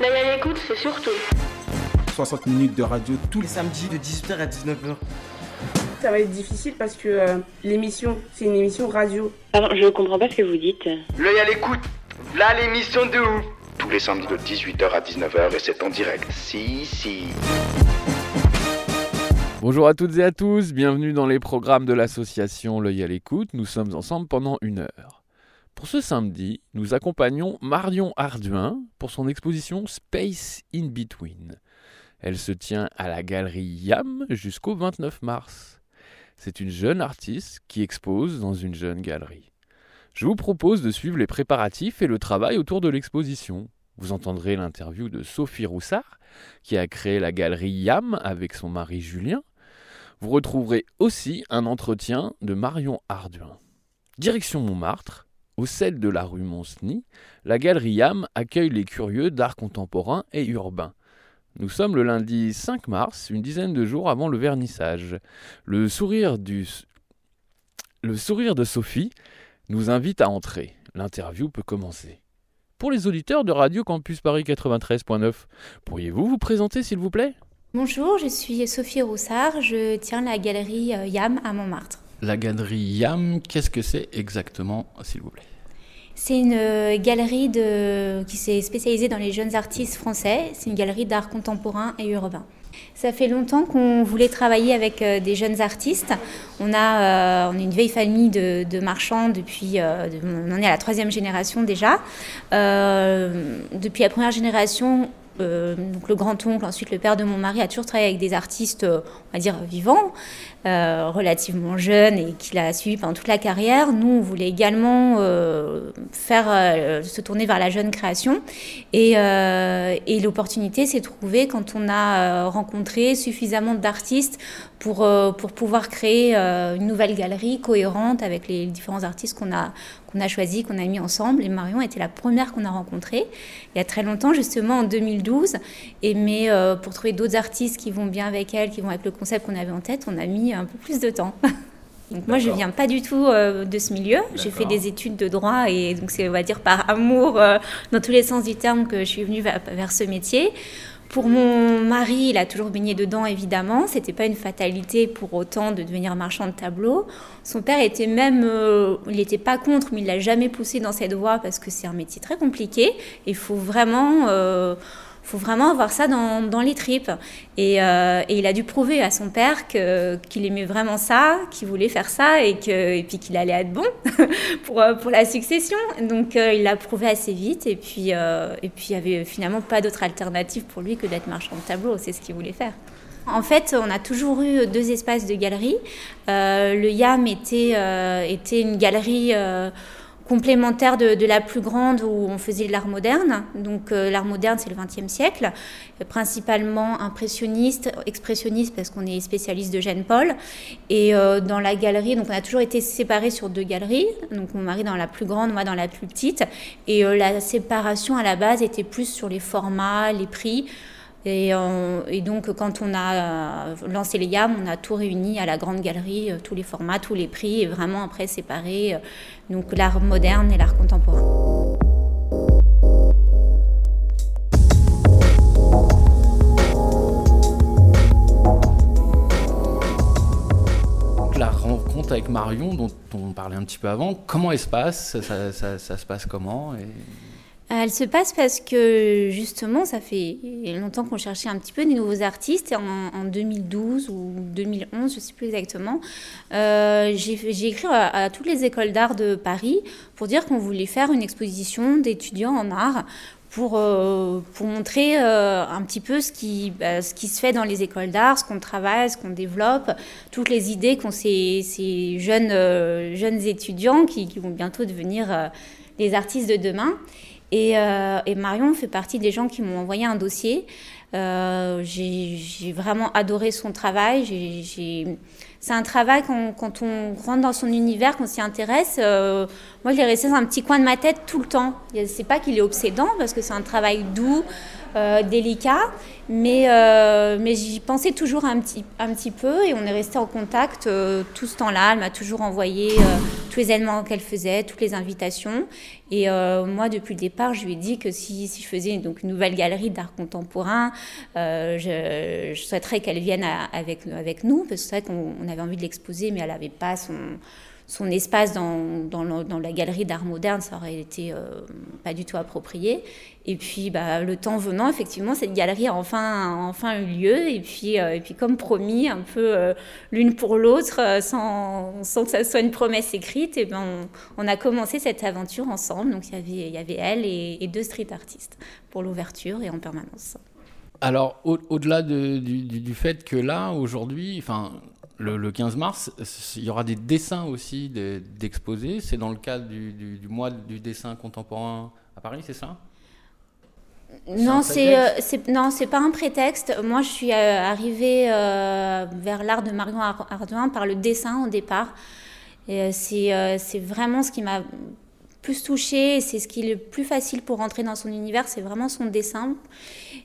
L'œil à l'écoute, c'est surtout... 60 minutes de radio tous les samedis de 18h à 19h. Ça va être difficile parce que euh, l'émission, c'est une émission radio. Pardon, je comprends pas ce que vous dites. L'œil à l'écoute. Là, l'émission de ouf. Tous les samedis de 18h à 19h et c'est en direct. Si, si. Bonjour à toutes et à tous, bienvenue dans les programmes de l'association L'œil à l'écoute. Nous sommes ensemble pendant une heure. Pour ce samedi, nous accompagnons Marion Arduin pour son exposition Space in Between. Elle se tient à la galerie YAM jusqu'au 29 mars. C'est une jeune artiste qui expose dans une jeune galerie. Je vous propose de suivre les préparatifs et le travail autour de l'exposition. Vous entendrez l'interview de Sophie Roussard, qui a créé la galerie YAM avec son mari Julien. Vous retrouverez aussi un entretien de Marion Arduin. Direction Montmartre, au sel de la rue Monceny, la galerie YAM accueille les curieux d'art contemporain et urbain. Nous sommes le lundi 5 mars, une dizaine de jours avant le vernissage. Le sourire, du... le sourire de Sophie nous invite à entrer. L'interview peut commencer. Pour les auditeurs de Radio Campus Paris 93.9, pourriez-vous vous présenter s'il vous plaît? Bonjour, je suis Sophie Roussard, je tiens la galerie euh, YAM à Montmartre. La galerie YAM, qu'est-ce que c'est exactement s'il vous plaît? C'est une euh, galerie qui s'est spécialisée dans les jeunes artistes français. C'est une galerie d'art contemporain et urbain. Ça fait longtemps qu'on voulait travailler avec euh, des jeunes artistes. On a, euh, on est une vieille famille de, marchands depuis, de- on en est à la troisième génération déjà. Depuis la première génération, euh, le grand-oncle, ensuite le père de mon mari a toujours travaillé avec des artistes, euh, on va dire, vivants, euh, relativement jeunes et qu'il a suivi pendant toute la carrière. Nous, on voulait également faire se tourner vers la jeune création et, et l'opportunité s'est trouvée quand on a rencontré suffisamment d'artistes pour, pour pouvoir créer une nouvelle galerie cohérente avec les différents artistes qu'on a, qu'on a choisis, qu'on a mis ensemble. Et Marion était la première qu'on a rencontrée il y a très longtemps, justement en 2012. Et, mais euh, pour trouver d'autres artistes qui vont bien avec elle, qui vont avec le concept qu'on avait en tête, on a mis un peu plus de temps. Donc moi, je viens pas du tout euh, de ce milieu. J'ai fait des études de droit et donc c'est, on va dire, par amour, euh, dans tous les sens du terme, que je suis venue vers, vers ce métier. Pour mon mari, il a toujours baigné dedans, évidemment. C'était pas une fatalité pour autant de devenir marchand de tableaux. Son père était même, euh, il n'était pas contre, mais il l'a jamais poussé dans cette voie parce que c'est un métier très compliqué. Il faut vraiment, euh, faut vraiment avoir ça dans, les tripes. Et, euh, et il a dû prouver à son père qu'il aimait vraiment ça, qu'il voulait faire ça et, puis qu'il allait être bon pour, euh, pour la succession. Donc euh, il l'a prouvé assez vite et puis, il n'y avait finalement pas d'autre alternative pour lui que d'être marchand de tableaux. C'est ce qu'il voulait faire. En fait, on a toujours eu deux espaces de galerie. Euh, le YAM était, une galerie complémentaire de, de la plus grande où on faisait de l'art moderne. Donc euh, l'art moderne, c'est le XXe siècle, principalement impressionniste, expressionniste parce qu'on est spécialiste de Jeanne Paul. Et euh, dans la galerie, donc on a toujours été séparés sur deux galeries. Donc mon mari dans la plus grande, moi dans la plus petite. Et euh, la séparation à la base était plus sur les formats, les prix. Et, donc, quand on a euh, lancé les YAM, on a tout réuni à la grande galerie, euh, tous les formats, tous les prix, et vraiment après séparé euh, l'art moderne et l'art contemporain. La rencontre avec Marion, dont on parlait un petit peu avant, comment elle se passe? Ça, se passe comment? Elle se passe parce que justement, ça fait longtemps qu'on cherchait un petit peu des nouveaux artistes. En, en 2012 ou 2011, je ne sais plus exactement, euh, j'ai écrit à, toutes les écoles d'art de Paris pour dire qu'on voulait faire une exposition d'étudiants en art pour, euh, pour montrer euh, un petit peu ce qui, bah, ce qui se fait dans les écoles d'art, ce qu'on travaille, ce qu'on développe, toutes les idées qu'ont ces, jeunes, euh, jeunes étudiants qui, qui vont bientôt devenir euh, les artistes de demain. Et, euh, et Marion fait partie des gens qui m'ont envoyé un dossier Euh, j'ai vraiment adoré son travail. C'est un travail quand, on rentre dans son univers, qu'on s'y intéresse. Euh, moi, il est resté dans un petit coin de ma tête tout le temps. C'est pas qu'il est obsédant parce que c'est un travail doux, euh, délicat, mais, euh, mais j'y pensais toujours un petit, un petit peu et on est resté en contact euh, tout ce temps-là. Elle m'a toujours envoyé tous les éléments qu'elle faisait, toutes les invitations. Et moi, depuis le départ, je lui ai dit que si, si je faisais donc, une nouvelle galerie d'art contemporain, je, souhaiterais qu'elle vienne avec, avec nous, parce que c'est vrai qu'on avait envie de l'exposer, mais elle n'avait pas son son espace dans, dans, la galerie d'art moderne, ça aurait été euh, pas du tout approprié. Et puis, bah, le temps venant, effectivement, cette galerie a enfin, enfin eu lieu. Et puis, euh, et puis comme promis, un peu euh, l'une pour l'autre, sans, sans, que ça soit une promesse écrite, et ben, on, a commencé cette aventure ensemble. Donc, il y avait, il y avait elle et, deux street artistes pour l'ouverture et en permanence. Alors, au-delà du, du, fait que là, aujourd'hui, enfin, le, 15 mars, il y aura des dessins aussi d'exposés. C'est dans le cadre du, mois du dessin contemporain à Paris, c'est ça? Non, c'est euh, non, c'est pas un prétexte. Moi, je suis euh, arrivée euh, vers l'art de Marion Arduin par le dessin au départ. C'est vraiment ce qui m'a plus touchée. C'est ce qui est le plus facile pour rentrer dans son univers. C'est vraiment son dessin.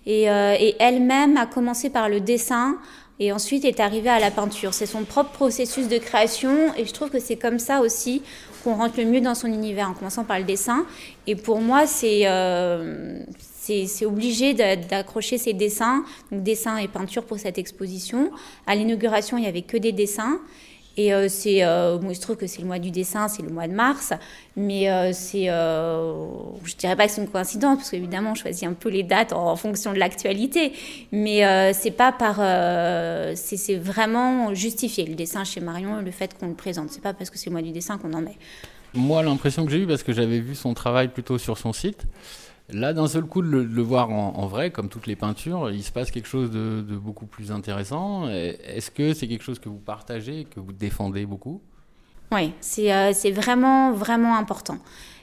Et, et elle-même a commencé par le dessin et ensuite est arrivé à la peinture. C'est son propre processus de création et je trouve que c'est comme ça aussi qu'on rentre le mieux dans son univers en commençant par le dessin. Et pour moi, c'est euh, c'est obligé d'accrocher ses dessins, donc dessin et peinture pour cette exposition. À l'inauguration, il n'y avait que des dessins. Et euh, c'est, euh, moi, je trouve que c'est le mois du dessin, c'est le mois de mars, mais euh, c'est, je dirais pas que c'est une coïncidence, parce qu'évidemment, on choisit un peu les dates en, fonction de l'actualité, mais c'est pas par, c'est vraiment justifié le dessin chez Marion, le fait qu'on le présente. C'est pas parce que c'est le mois du dessin qu'on en met. Moi, l'impression que j'ai eue, parce que j'avais vu son travail plutôt sur son site, Là, d'un seul coup, de le, voir en, vrai, comme toutes les peintures, il se passe quelque chose de, beaucoup plus intéressant. Est-ce que c'est quelque chose que vous partagez, que vous défendez beaucoup? Oui, c'est euh, vraiment, vraiment important.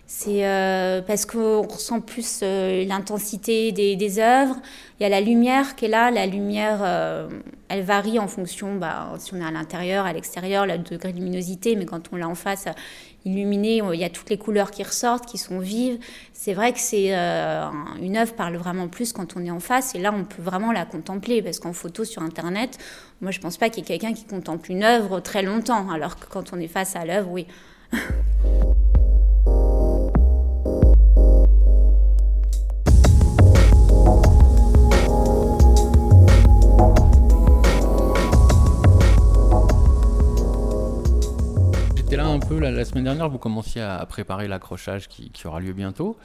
C'est euh, parce qu'on ressent plus euh, l'intensité des, des, œuvres. Il y a la lumière qui est là. La lumière, elle varie en fonction, bah, si on est à l'intérieur, à l'extérieur, le degré de luminosité. Mais quand on l'a en face, illuminé, il y a toutes les couleurs qui ressortent, qui sont vives. C'est vrai que c'est euh, une œuvre parle vraiment plus quand on est en face, et là on peut vraiment la contempler, parce qu'en photo sur Internet, moi je pense pas qu'il y ait quelqu'un qui contemple une œuvre très longtemps, alors que quand on est face à l'œuvre, oui. la, semaine dernière, vous commenciez à, préparer l'accrochage qui, aura lieu bientôt.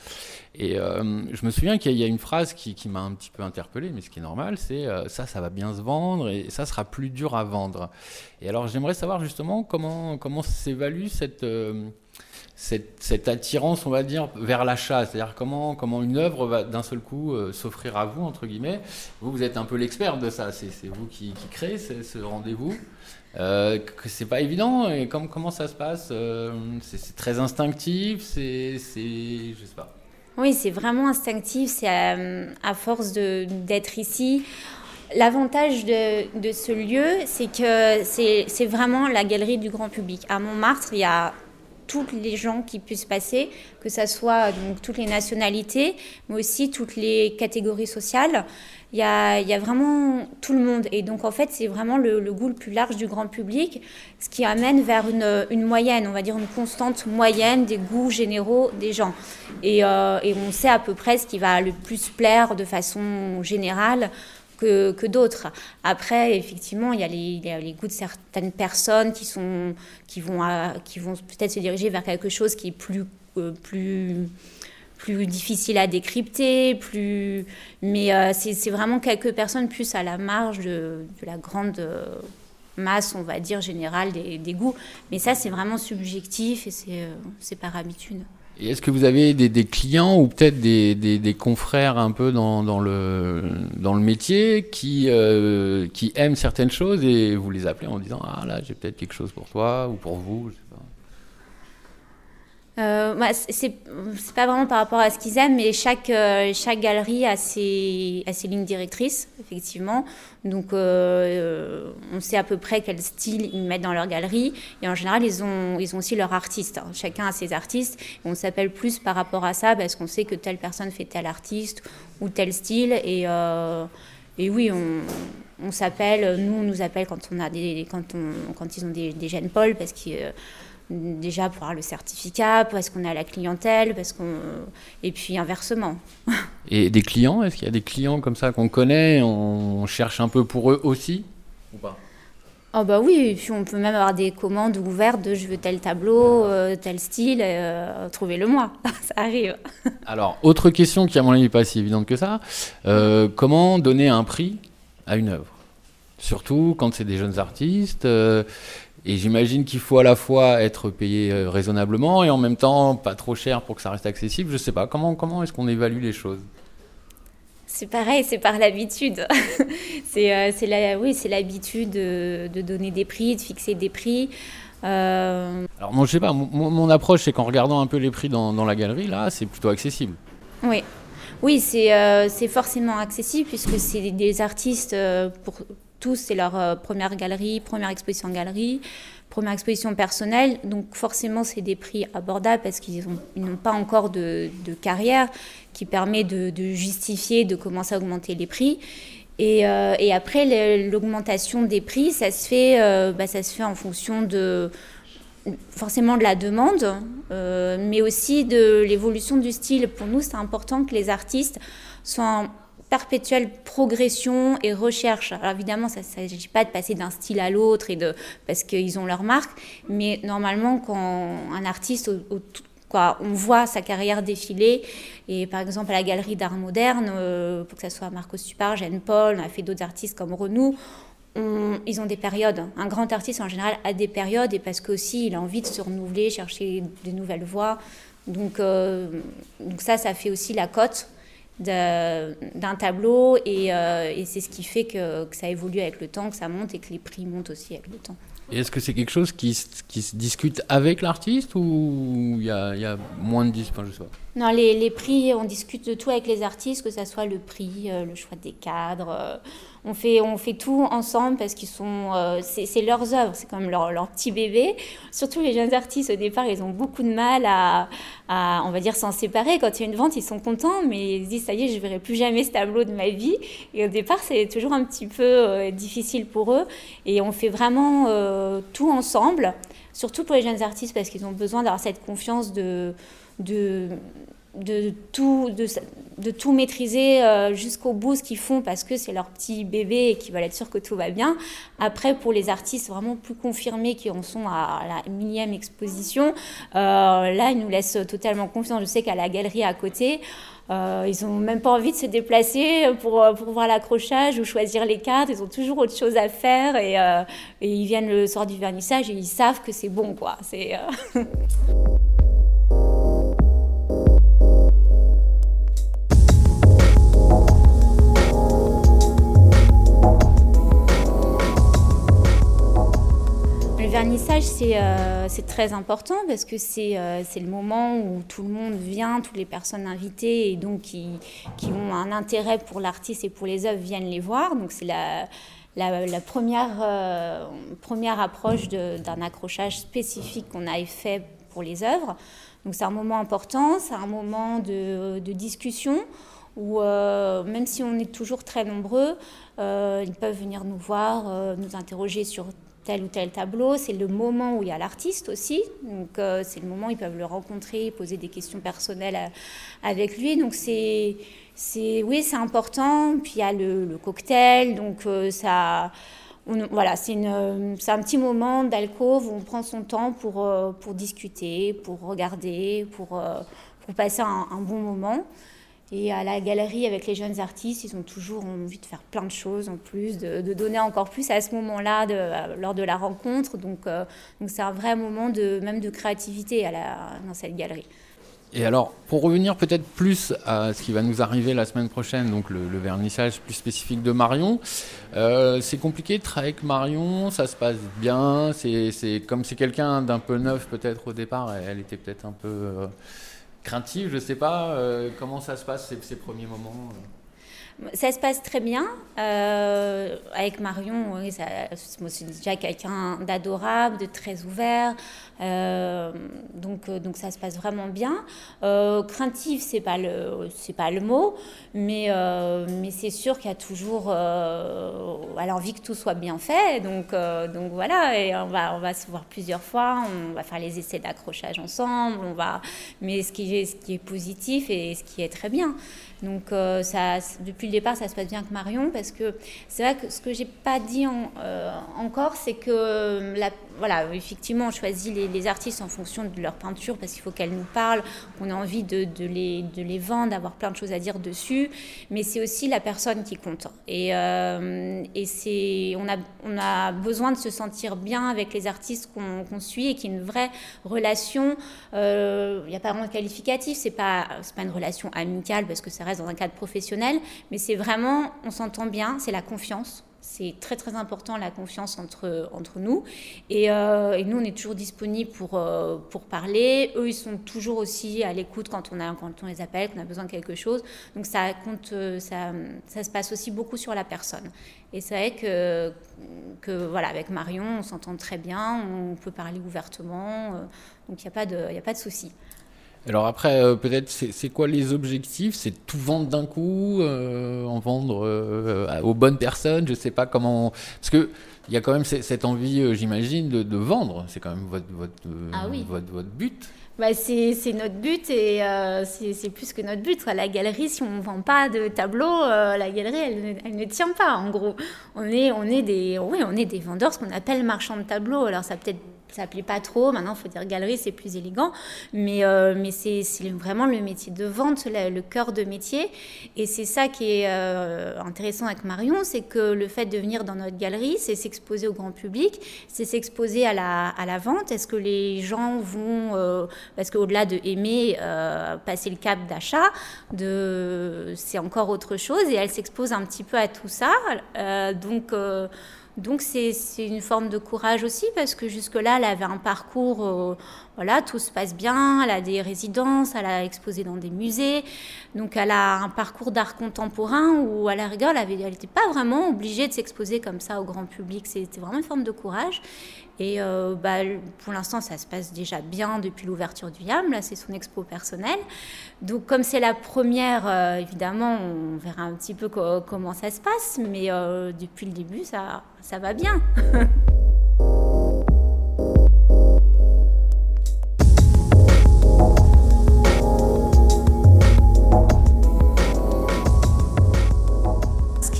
Et euh, je me souviens qu'il y, a une phrase qui, m'a un petit peu interpellé, mais ce qui est normal, c'est euh, ça, ça va bien se vendre et ça sera plus dur à vendre. Et alors j'aimerais savoir justement comment, s'évalue cette, euh, cette, attirance, on va dire, vers l'achat. C'est-à-dire comment, comment une œuvre va d'un seul coup s'offrir à vous, entre guillemets. Vous, vous êtes un peu l'expert de ça, c'est vous qui, qui créez ce rendez-vous. Euh, c'est pas évident et comment ça se passe euh, c'est, très instinctif c'est, je sais pas. Oui c'est vraiment instinctif c'est à, force d'être ici. L'avantage de, ce lieu, c'est que c'est vraiment la galerie du grand public. À Montmartre, il y a toutes les gens qui puissent passer, que ce soit donc, toutes les nationalités, mais aussi toutes les catégories sociales il y a, vraiment tout le monde. Et donc, en fait, c'est vraiment le, goût le plus large du grand public, ce qui amène vers une, moyenne, on va dire une constante moyenne des goûts généraux des gens. Et, euh, on sait à peu près ce qui va le plus plaire de façon générale. Que, d'autres. Après, effectivement, il y a les, goûts de certaines personnes qui, sont, qui vont, qui vont peut-être se diriger vers quelque chose qui est plus, euh, plus plus difficile à décrypter, plus... mais euh, c'est vraiment quelques personnes plus à la marge de, la grande euh, masse, on va dire, générale des, goûts. Mais ça, c'est vraiment subjectif et c'est euh, par habitude. Est-ce que vous avez des, clients ou peut-être des, confrères un peu dans, le, dans le métier qui, qui aiment certaines choses et vous les appelez en disant Ah là, j'ai peut-être quelque chose pour toi ou pour vous. Euh, bah, c'est pas vraiment par rapport à ce qu'ils aiment, mais chaque, euh, galerie a ses, lignes directrices, effectivement. Donc, euh, on sait à peu près quel style ils mettent dans leur galerie. Et en général, ils ont, aussi leurs artistes. Hein. Chacun a ses artistes. on s'appelle plus par rapport à ça parce qu'on sait que telle personne fait tel artiste ou tel style. Et, oui, on, s'appelle, nous, on nous appelle quand ils ont des, des gènes Paul parce qu'ils déjà pour avoir le certificat, parce qu'on a la clientèle, parce qu'on et puis inversement. Et des clients, est-ce qu'il y a des clients comme ça qu'on connaît, on cherche un peu pour eux aussi ou pas? Oh bah oui, et puis on peut même avoir des commandes ouvertes de je veux tel tableau, euh, tel style, euh, trouvez-le moi, ça arrive. Alors, autre question qui à mon avis n'est pas si évidente que ça, euh, comment donner un prix à une œuvre? Surtout quand c'est des jeunes artistes, et j'imagine qu'il faut à la fois être payé euh, raisonnablement et en même temps pas trop cher pour que ça reste accessible. Je sais pas, comment, comment est-ce qu'on évalue les choses? C'est pareil, c'est par l'habitude. c'est euh, la, oui, c'est l'habitude de, de, donner des prix, de fixer des prix. Euh... Alors moi je sais pas, mon, mon approche c'est qu'en regardant un peu les prix dans, dans la galerie, là c'est plutôt accessible. Oui, oui c'est euh, forcément accessible puisque c'est des artistes euh, pour tous, c'est leur euh, première galerie, première exposition en galerie, première exposition personnelle. Donc forcément, c'est des prix abordables parce qu'ils n'ont pas encore de, carrière qui permet de, justifier, de commencer à augmenter les prix. Et, euh, après, l'augmentation des prix, ça se, fait, euh, bah, ça se fait en fonction de forcément de la demande, mais aussi de l'évolution du style. Pour nous, c'est important que les artistes soient perpétuelle progression et recherche. Alors évidemment, ça ne s'agit pas de passer d'un style à l'autre et de parce qu'ils ont leur marque, mais normalement, quand un artiste, on voit sa carrière défiler, et par exemple à la galerie d'art moderne, euh, pour que ce soit Marco Stupar, Jeanne Paul, on a fait d'autres artistes comme Renou, ils ont des périodes. Un grand artiste en général a des périodes et parce qu'aussi il a envie de se renouveler, chercher de nouvelles voies. Donc, euh, donc ça, ça fait aussi la cote d'un tableau euh, et, c'est ce qui fait que, ça évolue avec le temps, que ça monte et que les prix montent aussi avec le temps. Est-ce que c'est quelque chose qui, se discute avec l'artiste ou il y a, moins de discussion je sais Non, les, les, prix, on discute de tout avec les artistes, que ce soit le prix, euh, le choix des cadres. Euh, on fait, on fait tout ensemble parce qu'ils sont, euh, c'est leurs œuvres, c'est comme leur, leur, petit bébé. Surtout les jeunes artistes, au départ, ils ont beaucoup de mal à, à on va dire, s'en séparer. Quand il y a une vente, ils sont contents, mais ils se disent, ça y est, je verrai plus jamais ce tableau de ma vie. Et au départ, c'est toujours un petit peu difficile pour eux. Et on fait vraiment tout ensemble, surtout pour les jeunes artistes, parce qu'ils ont besoin d'avoir cette confiance de, de tout, de tout maîtriser euh, jusqu'au bout ce qu'ils font parce que c'est leur petit bébé et qu'ils veulent être sûrs que tout va bien. Après, pour les artistes vraiment plus confirmés qui en sont à la millième exposition, euh, là, ils nous laissent totalement confiance. Je sais qu'à la galerie à côté, euh, ils n'ont même pas envie de se déplacer pour, pour voir l'accrochage ou choisir les cartes. Ils ont toujours autre chose à faire et, et ils viennent le soir du vernissage et ils savent que c'est bon. quoi. C'est. vernissage, euh, c'est très important parce que euh, c'est le moment où tout le monde vient, toutes les personnes invitées et donc qui, qui ont un intérêt pour l'artiste et pour les œuvres viennent les voir. Donc c'est la, la, première, euh, première approche d'un accrochage spécifique qu'on a fait pour les œuvres. Donc c'est un moment important, c'est un moment de, de discussion où même si on est toujours très nombreux, ils peuvent venir nous voir, nous interroger sur tel ou tel tableau. C'est le moment où il y a l'artiste aussi. Donc, euh, c'est le moment où ils peuvent le rencontrer, poser des questions personnelles euh, avec lui. Donc, c'est, c'est, oui, c'est important. Puis, il y a le, cocktail. Donc, euh, ça. voilà, c'est, une, c'est un petit moment d'alcôve où on prend son temps pour, pour discuter, pour regarder, pour, pour passer un, un bon moment. Et à la galerie avec les jeunes artistes, ils ont toujours envie de faire plein de choses en plus, de, donner encore plus à ce moment-là lors de la rencontre. Donc, euh, donc c'est un vrai moment de, même de créativité à la, dans cette galerie. Et alors, pour revenir peut-être plus à ce qui va nous arriver la semaine prochaine, donc le, vernissage plus spécifique de Marion, euh, c'est compliqué de travailler avec Marion, ça se passe bien, c'est comme c'est quelqu'un d'un peu neuf peut-être au départ, elle, était peut-être un peu euh, craintive, je sais pas, euh, comment ça se passe ces, ces premiers moments ça se passe très bien. Euh, avec Marion, oui, c'est déjà quelqu'un d'adorable, de très ouvert. Euh, donc, euh, donc ça se passe vraiment bien. Craintif, c'est pas pas le mot, mais, mais c'est sûr qu'il y a toujours, elle a envie que tout soit bien fait. Donc, donc voilà, et on va, on va se voir plusieurs fois. On va faire les essais d'accrochage ensemble. On va, mais ce qui est, ce qui est positif et ce qui est très bien. Donc euh, ça, depuis le départ, ça se passe bien avec Marion parce que c'est vrai que ce que j'ai pas dit euh, encore, c'est que la, voilà, effectivement, on choisit les, artistes en fonction de leur peinture parce qu'il faut qu'elles nous parlent, qu'on a envie de, les, vendre, d'avoir plein de choses à dire dessus. Mais c'est aussi la personne qui compte. Et, euh, c'est, on, a, besoin de se sentir bien avec les artistes qu'on, suit et qu'il y ait une vraie relation. Il n'y a pas vraiment de qualificatif, c'est pas, c'est pas une relation amicale parce que ça reste dans un cadre professionnel, mais c'est vraiment, on s'entend bien, c'est la confiance. C'est très très important la confiance entre, entre nous. Et, euh, nous, on est toujours disponibles pour, euh, pour parler. Eux, ils sont toujours aussi à l'écoute quand on, a, quand on les appelle, qu'on a besoin de quelque chose. Donc ça compte, euh, ça, ça se passe aussi beaucoup sur la personne. Et c'est vrai que, que voilà, avec Marion, on s'entend très bien, on peut parler ouvertement. donc il n'y a pas de, a pas de souci. Alors après, euh, peut-être, c'est quoi les objectifs? C'est tout vendre d'un coup, euh, en vendre euh, aux bonnes personnes? Je sais pas comment. Parce que il y a quand même cette envie, j'imagine, de, vendre. C'est quand même votre, votre, ah votre, votre but. Bah c'est notre but et c'est plus que notre but. La galerie, si on ne vend pas de tableaux, la galerie, elle, elle, ne tient pas. En gros, on est, on est, des, oui, on est des vendeurs, ce qu'on appelle marchands de tableaux. Alors ça peut-être ça plaît pas trop. Maintenant, il faut dire galerie, c'est plus élégant. Mais, euh, c'est vraiment le métier de vente, le, cœur de métier. Et c'est ça qui est euh, intéressant avec Marion, c'est que le fait de venir dans notre galerie, c'est s'exposer au grand public, c'est s'exposer à la, à la vente. Est-ce que les gens vont, euh, parce qu'au-delà de aimer passer le cap d'achat, c'est encore autre chose. Et elle s'expose un petit peu à tout ça. donc, donc c'est une forme de courage aussi parce que jusque-là, elle avait un parcours, euh, voilà, tout se passe bien, elle a des résidences, elle a exposé dans des musées, donc elle a un parcours d'art contemporain où à la rigueur, elle n'était pas vraiment obligée de s'exposer comme ça au grand public, c'était vraiment une forme de courage. Et euh, bah, pour l'instant, ça se passe déjà bien depuis l'ouverture du YAM. Là, c'est son expo personnelle. Donc, comme c'est la première, euh, évidemment, on verra un petit peu comment ça se passe. Mais euh, depuis le début, ça, ça va bien.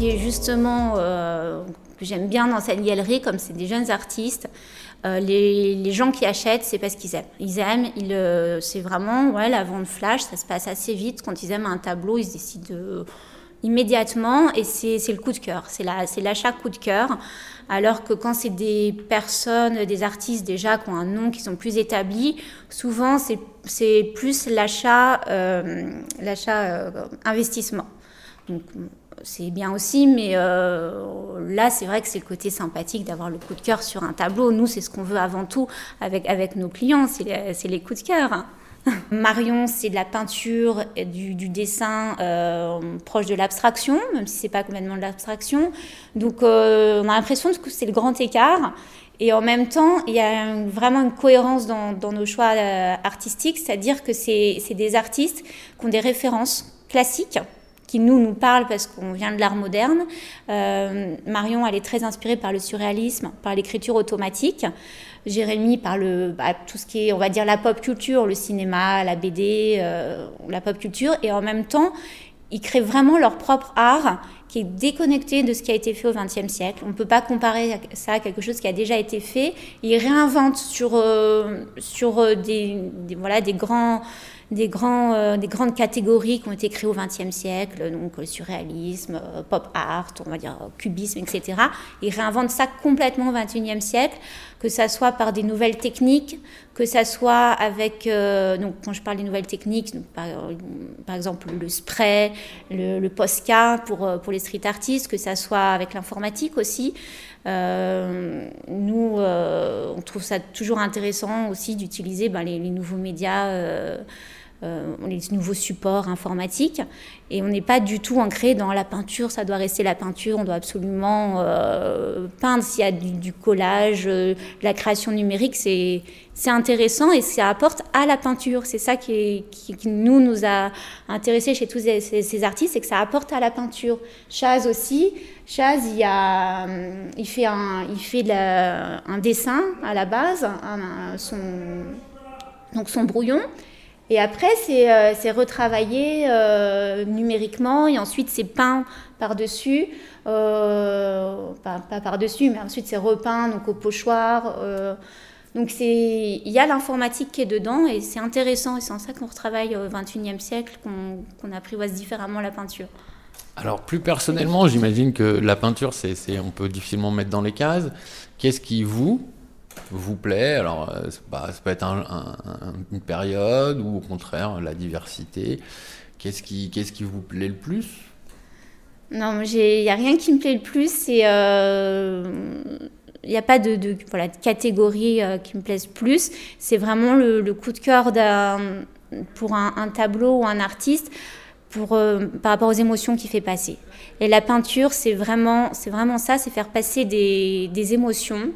qui justement que j'aime bien dans cette galerie, comme c'est des jeunes artistes, euh, les, gens qui achètent, c'est parce qu'ils aiment. Ils aiment, euh, c'est vraiment ouais, la vente flash, ça se passe assez vite. Quand ils aiment un tableau, ils se décident immédiatement et c'est, le coup de cœur, c'est, la, c'est l'achat coup de cœur. Alors que quand c'est des personnes, des artistes déjà qui ont un nom, qui sont plus établis, souvent c'est, plus l'achat, euh, l'achat investissement. Donc, c'est bien aussi, mais euh, là, c'est vrai que c'est le côté sympathique d'avoir le coup de cœur sur un tableau. Nous, c'est ce qu'on veut avant tout avec, avec nos clients, c'est les, coups de cœur. Marion, c'est de la peinture, du, dessin euh, proche de l'abstraction, même si c'est pas complètement de l'abstraction. Donc, euh, on a l'impression que c'est le grand écart. Et en même temps, il y a vraiment une cohérence dans, dans nos choix artistiques, c'est-à-dire que c'est des artistes qui ont des références classiques, qui nous nous parle parce qu'on vient de l'art moderne. Euh, Marion, elle est très inspirée par le surréalisme, par l'écriture automatique. Jérémy par le, bah, tout ce qui est, on va dire, la pop culture, le cinéma, la BD, euh, la pop culture. Et en même temps, ils créent vraiment leur propre art qui est déconnecté de ce qui a été fait au XXe siècle. On ne peut pas comparer ça à quelque chose qui a déjà été fait. Ils réinventent sur, euh, sur des, voilà, des grands des, grands, des grandes catégories qui ont été créées au XXe siècle, donc le surréalisme, pop art, on va dire cubisme, etc. Ils réinventent ça complètement au XXIe siècle, que ça soit par des nouvelles techniques, que ça soit avec, donc quand je parle des nouvelles techniques, par, exemple le spray, le, le Posca pour, pour les street artistes, que ça soit avec l'informatique aussi. Euh, nous, euh, on trouve ça toujours intéressant aussi d'utiliser ben, les, nouveaux médias. Euh, les nouveaux supports informatiques et on n'est pas du tout ancré dans la peinture, ça doit rester la peinture, on doit absolument peindre s'il y a du, collage, de la création numérique, c'est intéressant et ça apporte à la peinture. C'est ça qui, nous, nous a intéressés chez tous ces, ces artistes, c'est que ça apporte à la peinture. Chaz aussi, Chaz, il, a, il fait, un, il fait un dessin à la base, son, donc son brouillon. Et après, c'est euh, retravaillé euh, numériquement et ensuite c'est peint par-dessus. Euh, pas, par-dessus, mais ensuite c'est repeint donc au pochoir. donc il y a l'informatique qui est dedans et c'est intéressant et c'est en ça qu'on retravaille au XXIe siècle, qu'on apprivoise différemment la peinture. Alors plus personnellement, j'imagine que la peinture, c'est, on peut difficilement mettre dans les cases. Qu'est-ce qui vous vous plaît Alors euh, ça peut être une période ou au contraire la diversité. Qu'est-ce qui, qu'est-ce qui vous plaît le plus? Non, il n'y a rien qui me plaît le plus. Il n'y euh, a pas de, voilà, de catégorie euh, qui me plaise plus. C'est vraiment le, coup de cœur pour un, tableau ou un artiste pour, par rapport aux émotions qu'il fait passer. Et la peinture, c'est vraiment, vraiment ça, c'est faire passer des, des émotions.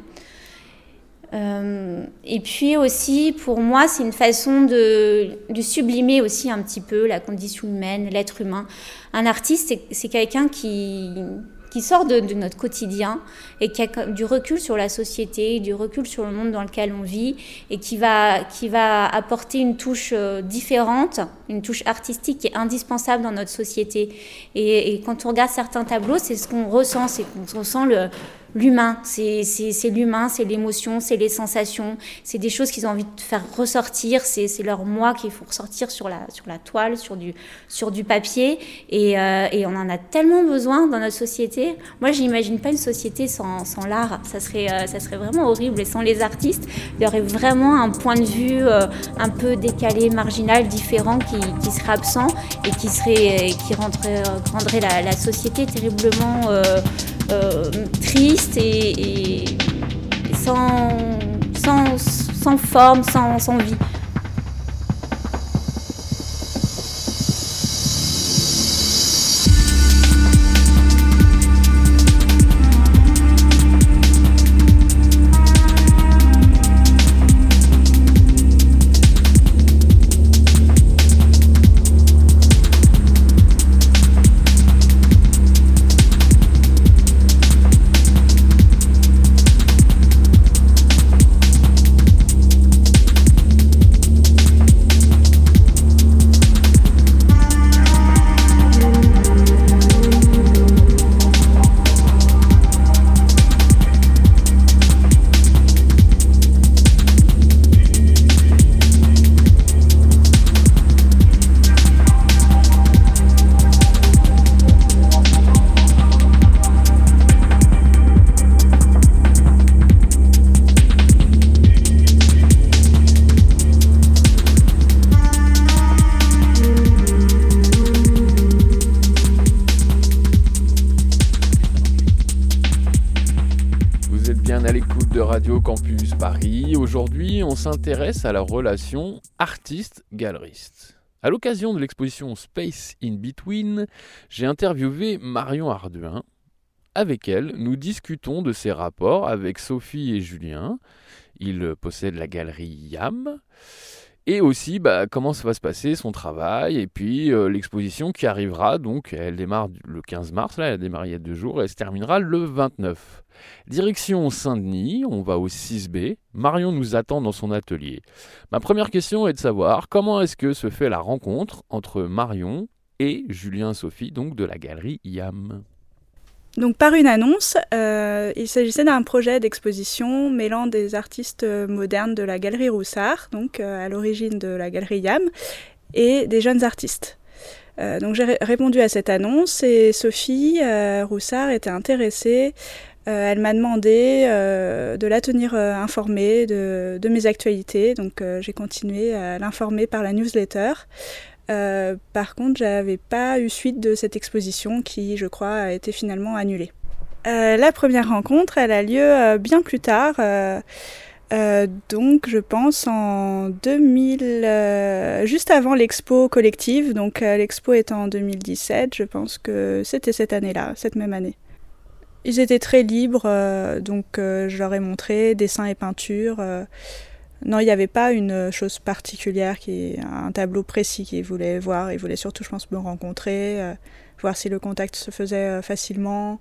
Euh, et puis aussi, pour moi, c'est une façon de, sublimer aussi un petit peu la condition humaine, l'être humain. Un artiste, c'est quelqu'un qui, qui sort de, notre quotidien et qui a du recul sur la société, du recul sur le monde dans lequel on vit et qui va, qui va apporter une touche euh, différente, une touche artistique qui est indispensable dans notre société. Et, et quand on regarde certains tableaux, c'est ce qu'on ressent, c'est qu'on ressent le, l'humain. C'est l'humain, c'est l'émotion, c'est les sensations, c'est des choses qu'ils ont envie de faire ressortir, c'est leur moi qu'il faut ressortir sur la, sur la toile, sur du, sur du papier. Et, euh, et, on en a tellement besoin dans notre société. Moi, je n'imagine pas une société sans, sans l'art. Ça serait, euh, ça serait vraiment horrible. Et sans les artistes, il y aurait vraiment un point de vue euh, un peu décalé, marginal, différent qui, qui serait absent et qui, serait, qui rendrait, rendrait la, société terriblement triste et, sans, sans, sans, forme, sans, sans vie. S'intéresse à la relation artiste-galeriste. À l'occasion de l'exposition Space in Between, j'ai interviewé Marion Arduin. Avec elle, nous discutons de ses rapports avec Sophie et Julien. Ils possèdent la galerie YAM. Et aussi bah, comment ça va se passer, son travail, et puis euh, l'exposition qui arrivera, donc elle démarre le 15 mars, là elle a démarré il y a deux jours, et elle se terminera le 29. Direction Saint-Denis, on va au 6B. Marion nous attend dans son atelier. Ma première question est de savoir comment est-ce que se fait la rencontre entre Marion et Julien Sophie, donc de la galerie YAM? Donc par une annonce, euh, il s'agissait d'un projet d'exposition mêlant des artistes modernes de la galerie Roussard, donc euh, à l'origine de la galerie YAM, et des jeunes artistes. donc j'ai répondu à cette annonce et Sophie Roussard était intéressée elle m'a demandé de la tenir informée de, de, mes actualités, donc j'ai continué à l'informer par la newsletter. Euh, par contre, j'avais pas eu suite de cette exposition qui, je crois, a été finalement annulée. Euh, la première rencontre, elle a lieu euh, bien plus tard. donc, je pense en 2000, juste avant l'expo collective. Donc, l'expo est en 2017. Je pense que c'était cette année-là, cette même année. Ils étaient très libres, donc je leur ai montré dessins et peintures. Non, il n'y avait pas une chose particulière, qui, un tableau précis qu'ils voulaient voir. Ils voulaient surtout, je pense, me rencontrer, euh, voir si le contact se faisait euh, facilement.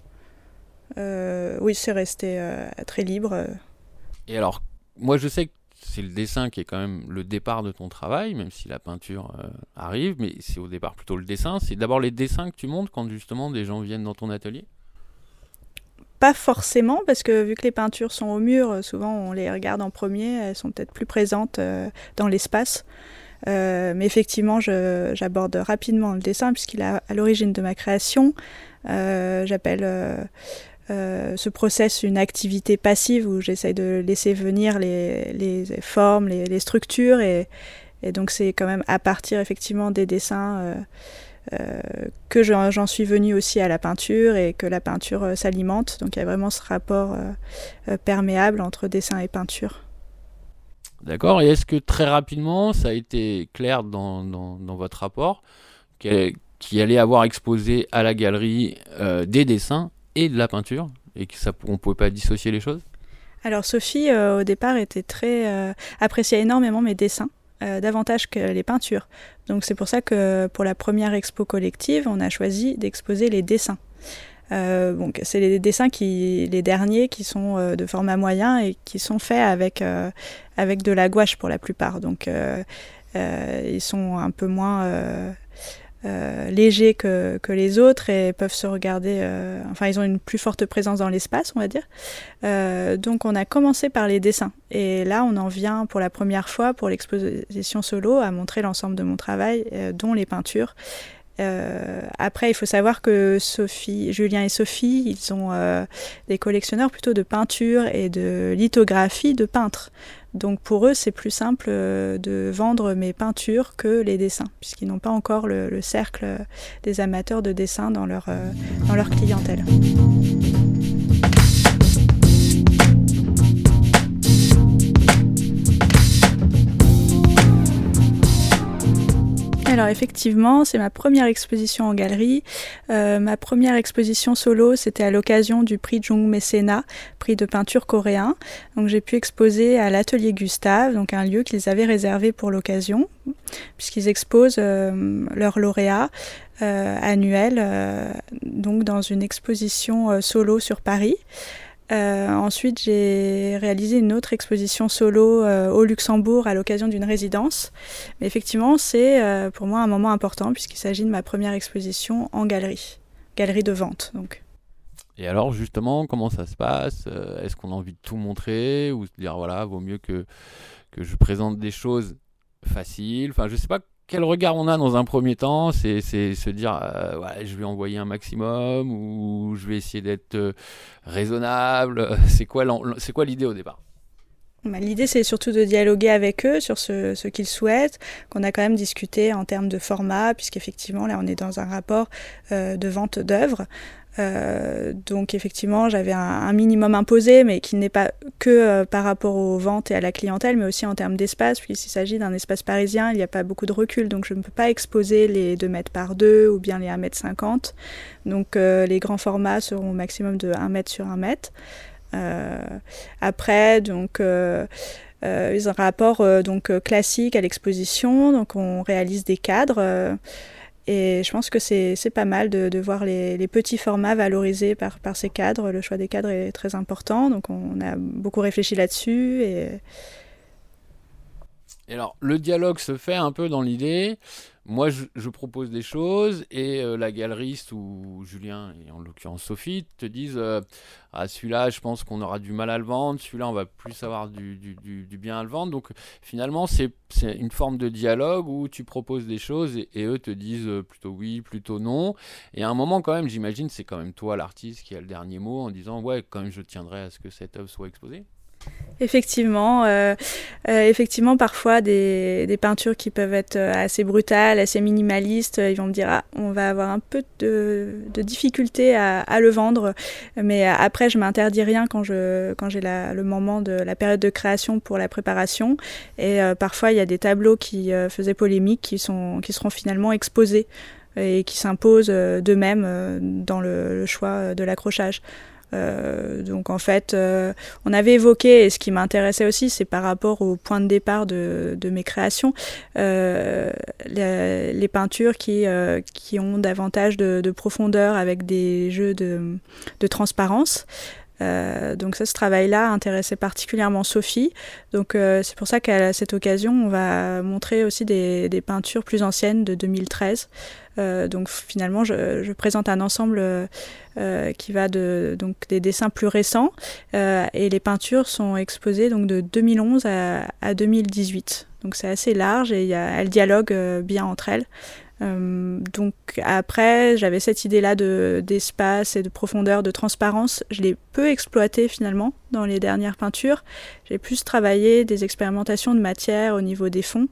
Euh, oui, c'est resté très libre. Et alors, moi, je sais que c'est le dessin qui est quand même le départ de ton travail, même si la peinture arrive, mais c'est au départ plutôt le dessin. C'est d'abord les dessins que tu montes quand justement des gens viennent dans ton atelier? Pas forcément, parce que vu que les peintures sont au mur, euh, souvent on les regarde en premier, elles sont peut-être plus présentes euh, dans l'espace. Euh, mais effectivement, j'aborde rapidement le dessin puisqu'il est à l'origine de ma création. J'appelle ce process une activité passive où j'essaye de laisser venir les, formes, les, structures. Et, et donc c'est quand même à partir effectivement des dessins que j'en suis venue aussi à la peinture et que la peinture euh, s'alimente. Donc il y a vraiment ce rapport euh, perméable entre dessin et peinture. D'accord. Et est-ce que très rapidement, ça a été clair dans, dans, votre rapport qu'il allait avoir exposé à la galerie des dessins et de la peinture et qu'on ne pouvait pas dissocier les choses? Alors Sophie, au départ, était très appréciait énormément mes dessins. Euh, davantage que les peintures. Donc c'est pour ça que pour la première expo collective, on a choisi d'exposer les dessins. Euh, donc c'est les dessins qui, les derniers qui sont euh, de format moyen et qui sont faits avec avec de la gouache pour la plupart. Donc ils sont un peu moins euh, que, que, les autres et peuvent se regarder, euh, enfin ils ont une plus forte présence dans l'espace, on va dire. Euh, donc on a commencé par les dessins et là on en vient pour la première fois pour l'exposition solo à montrer l'ensemble de mon travail, dont les peintures. Après, il faut savoir que Julien et Sophie, ils sont des collectionneurs plutôt de peintures et de lithographie de peintres. Donc pour eux, c'est plus simple euh, de vendre mes peintures que les dessins, puisqu'ils n'ont pas encore le, cercle des amateurs de dessin dans leur, euh, dans leur clientèle. Alors effectivement, c'est ma première exposition en galerie. Euh, ma première exposition solo, c'était à l'occasion du prix Jung Mécénat, prix de peinture coréen. Donc j'ai pu exposer à l'atelier Gustave, donc un lieu qu'ils avaient réservé pour l'occasion, puisqu'ils exposent euh, leurs lauréats euh, annuels donc dans une exposition solo sur Paris. Euh, ensuite, j'ai réalisé une autre exposition solo euh, au Luxembourg à l'occasion d'une résidence. Mais effectivement, c'est euh, pour moi un moment important puisqu'il s'agit de ma première exposition en galerie, galerie de vente. Donc. Et alors, justement, comment ça se passe? Est-ce qu'on a envie de tout montrer ou se dire voilà, vaut mieux que, que je présente des choses faciles? Enfin, je sais pas quel regard on a dans un premier temps C'est se dire, euh, je vais envoyer un maximum ou je vais essayer d'être euh, raisonnable. C'est quoi l'idée au départ? L'idée, c'est surtout de dialoguer avec eux sur ce, qu'ils souhaitent, qu'on a quand même discuté en termes de format, puisqu'effectivement, là, on est dans un rapport euh, de vente d'œuvres. Euh, donc effectivement, j'avais un, minimum imposé, mais qui n'est pas que euh, par rapport aux ventes et à la clientèle, mais aussi en termes d'espace, puisqu'il s'agit d'un espace parisien, il n'y a pas beaucoup de recul, donc je ne peux pas exposer les 2 mètres par 2 ou bien les 1 mètre 50. Donc les grands formats seront au maximum de 1 mètre sur 1 mètre. Après, donc... Euh, un rapport donc classique à l'exposition, donc on réalise des cadres. Et je pense que c'est pas mal de, de voir les, les, petits formats valorisés par, par ces cadres. Le choix des cadres est très important, donc on a beaucoup réfléchi là-dessus. Et... et... alors, le dialogue se fait un peu dans l'idée moi je, propose des choses et euh, la galeriste ou Julien et en l'occurrence Sophie te disent euh, ah celui-là je pense qu'on aura du mal à le vendre, celui-là on va plus avoir du, bien à le vendre. Donc finalement c'est une forme de dialogue où tu proposes des choses et, eux te disent euh, plutôt oui, plutôt non. Et à un moment quand même j'imagine c'est quand même toi l'artiste qui a le dernier mot en disant ouais quand même je tiendrai à ce que cette œuvre soit exposée. Effectivement, euh, euh, effectivement, parfois des, peintures qui peuvent être euh, assez brutales, assez minimalistes, ils vont me dire ah, on va avoir un peu de, difficulté à, le vendre, mais après je m'interdis rien quand je quand j'ai le moment de la période de création pour la préparation, et parfois il y a des tableaux qui faisaient polémique qui sont qui seront finalement exposés et qui s'imposent d'eux-mêmes dans le choix de l'accrochage. Euh, donc en fait, euh, on avait évoqué, et ce qui m'intéressait aussi, c'est par rapport au point de départ de, mes créations, euh, les, peintures qui, qui ont davantage de, profondeur avec des jeux de, transparence. donc ça, ce travail-là intéressait particulièrement Sophie. Donc c'est pour ça qu'à cette occasion, on va montrer aussi des, des peintures plus anciennes de 2013. Euh, donc finalement, je, présente un ensemble euh, qui va de donc des dessins plus récents euh, et les peintures sont exposées donc de 2011 à, 2018. Donc c'est assez large et y a, elles dialoguent bien entre elles. donc après, j'avais cette idée-là d'espace et de profondeur, de transparence. Je l'ai peu exploité finalement dans les dernières peintures. J'ai plus travaillé des expérimentations de matière au niveau des fonds.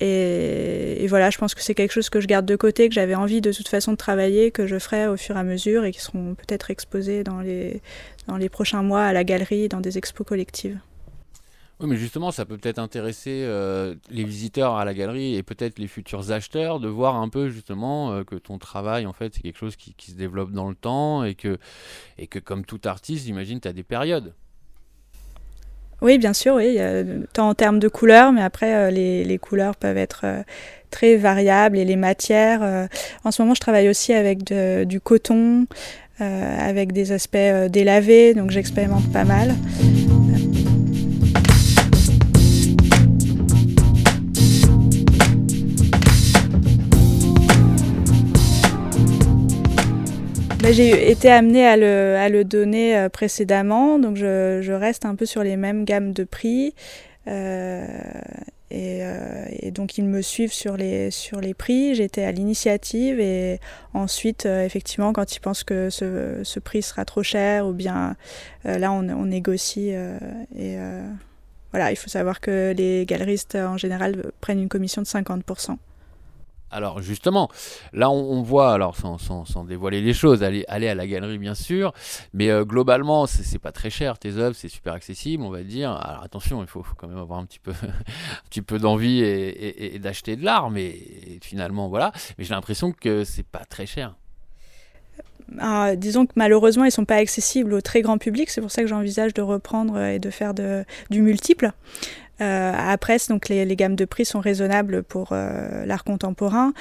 Et, voilà, je pense que c'est quelque chose que je garde de côté, que j'avais envie de toute façon de travailler, que je ferai au fur et à mesure et qui seront peut-être exposés dans les, dans les prochains mois à la galerie, dans des expos collectives. Oui, mais justement, ça peut peut-être intéresser euh, les visiteurs à la galerie et peut-être les futurs acheteurs de voir un peu justement euh, que ton travail, en fait, c'est quelque chose qui, se développe dans le temps et que, et que comme tout artiste, j'imagine, tu as des périodes. Oui, bien sûr, oui. Tant en termes de couleurs, mais après, euh, les, couleurs peuvent être euh, très variables et les matières. Euh, en ce moment, je travaille aussi avec du coton, avec des aspects délavés, donc j'expérimente pas mal. Bah, j'ai été amenée à le, donner euh, précédemment, donc je, reste un peu sur les mêmes gammes de prix. Euh, et, euh, et, donc ils me suivent sur les, sur les prix. J'étais à l'initiative et ensuite, effectivement, quand ils pensent que ce, prix sera trop cher ou bien là on, on négocie et voilà, il faut savoir que les galeristes en général prennent une commission de 50%. Alors justement, là on, voit, alors sans, dévoiler les choses, aller, aller à la galerie bien sûr, mais euh, globalement c'est pas très cher tes œuvres, c'est super accessible on va dire. Alors attention, il faut, quand même avoir un petit peu, d'envie et, d'acheter de l'art, mais finalement voilà. Mais j'ai l'impression que c'est pas très cher. Ah, disons que malheureusement, ils ne sont pas accessibles au très grand public. C'est pour ça que j'envisage de reprendre et de faire de, du multiple. Euh, après, donc les, les, gammes de prix sont raisonnables pour euh, l'art contemporain.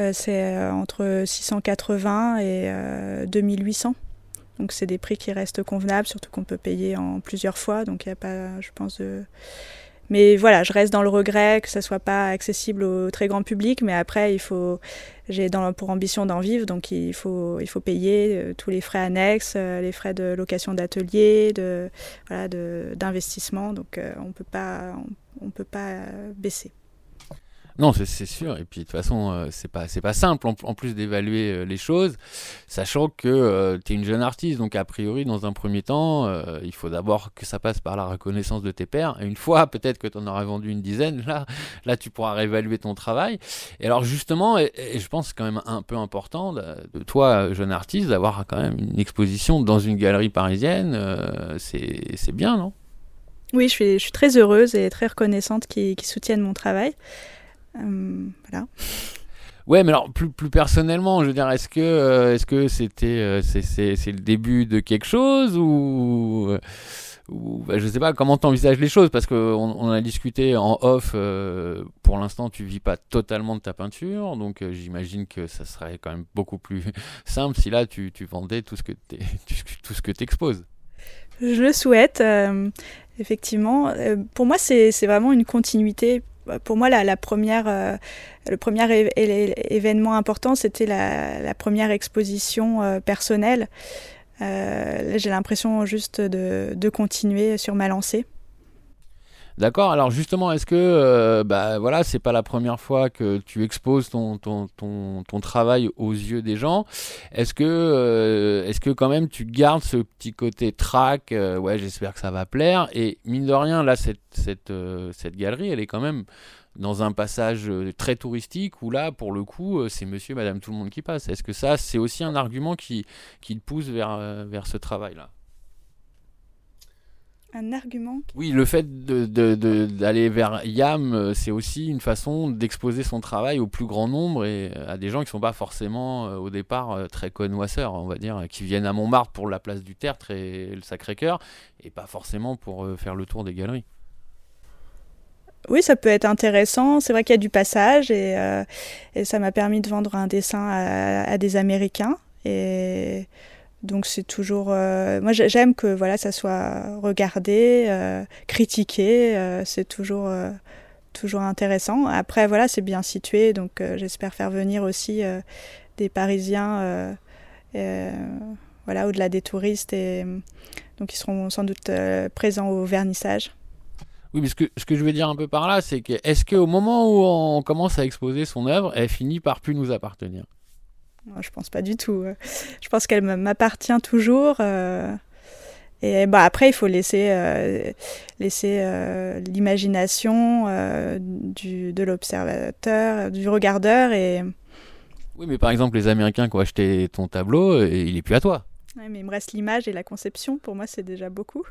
Euh, c'est entre 680 et 2800. Donc c'est des prix qui restent convenables, surtout qu'on peut payer en plusieurs fois. Donc il n'y a pas, je pense, de mais voilà, je reste dans le regret que ça soit pas accessible au très grand public. Mais après, il faut, j'ai pour ambition d'en vivre, donc il faut, il faut payer euh, tous les frais annexes, euh, les frais de location d'atelier, de, voilà, d'investissement. Donc euh, on peut pas, on peut pas baisser. Non, c'est sûr. Et puis de toute façon, euh, c'est pas c'est pas simple en, plus d'évaluer euh, les choses, sachant que euh, tu es une jeune artiste, donc a priori, dans un premier temps, il faut d'abord que ça passe par la reconnaissance de tes pairs. Et une fois, peut-être que tu en auras vendu une dizaine, là, là, tu pourras réévaluer ton travail. Et alors justement, et, je pense quand même un peu important de, toi, jeune artiste, d'avoir quand même une exposition dans une galerie parisienne. c'est bien, non? Oui, je suis, je suis, très heureuse et très reconnaissante qu'ils soutiennent mon travail. Euh, voilà. Ouais, mais alors plus, plus personnellement, je veux dire, est-ce que euh, est-ce que c'était euh, c'est le début de quelque chose ou ou bah, je sais pas comment t'envisages les choses? Parce qu'on on a discuté en off. pour l'instant, tu vis pas totalement de ta peinture, donc j'imagine que ça serait quand même beaucoup plus simple si là tu, tu vendais tout ce que tout ce que t'exposes. Je le souhaite, effectivement. pour moi, c'est vraiment une continuité pour moi, la, première, le premier événement important, c'était la, première exposition personnelle. J'ai l'impression juste de, de, continuer sur ma lancée. D'accord. Alors justement, est-ce que euh, bah voilà, c'est pas la première fois que tu exposes ton, travail aux yeux des gens. Est-ce que euh, est-ce que quand même tu gardes ce petit côté track euh, Ouais, j'espère que ça va plaire. Et mine de rien, là, cette cette cette galerie, elle est quand même dans un passage très touristique où là, pour le coup, c'est monsieur, madame, tout le monde qui passe. Est-ce que ça, c'est aussi un argument qui, te pousse vers, vers ce travail-là? Un argument Oui, le fait d'aller de, vers YAM, euh, c'est aussi une façon d'exposer son travail au plus grand nombre et euh, à des gens qui ne sont pas forcément euh, au départ très connoisseurs, on va dire, qui viennent à Montmartre pour la place du Tertre et le Sacré-Cœur et pas forcément pour faire le tour des galeries. Oui, ça peut être intéressant. C'est vrai qu'il y a du passage et, et ça m'a permis de vendre un dessin à, à des Américains. Et donc c'est toujours, euh, moi j'aime que voilà ça soit regardé, euh, critiqué, euh, c'est toujours intéressant. Après voilà c'est bien situé, donc j'espère faire venir aussi des Parisiens, voilà au-delà des touristes et donc ils seront sans doute présents au vernissage. Oui, mais ce que, ce que je veux dire un peu par là, c'est que est-ce qu'au moment où on commence à exposer son œuvre, elle finit par plus nous appartenir? Je pense pas du tout. Je pense qu'elle m'appartient toujours. Euh, et bah, après, il faut laisser, euh, laisser euh, l'imagination de l'observateur, du regardeur. Et... Oui, mais par exemple, les Américains qui ont acheté ton tableau, il est plus à toi. Oui, mais il me reste l'image et la conception. Pour moi, c'est déjà beaucoup.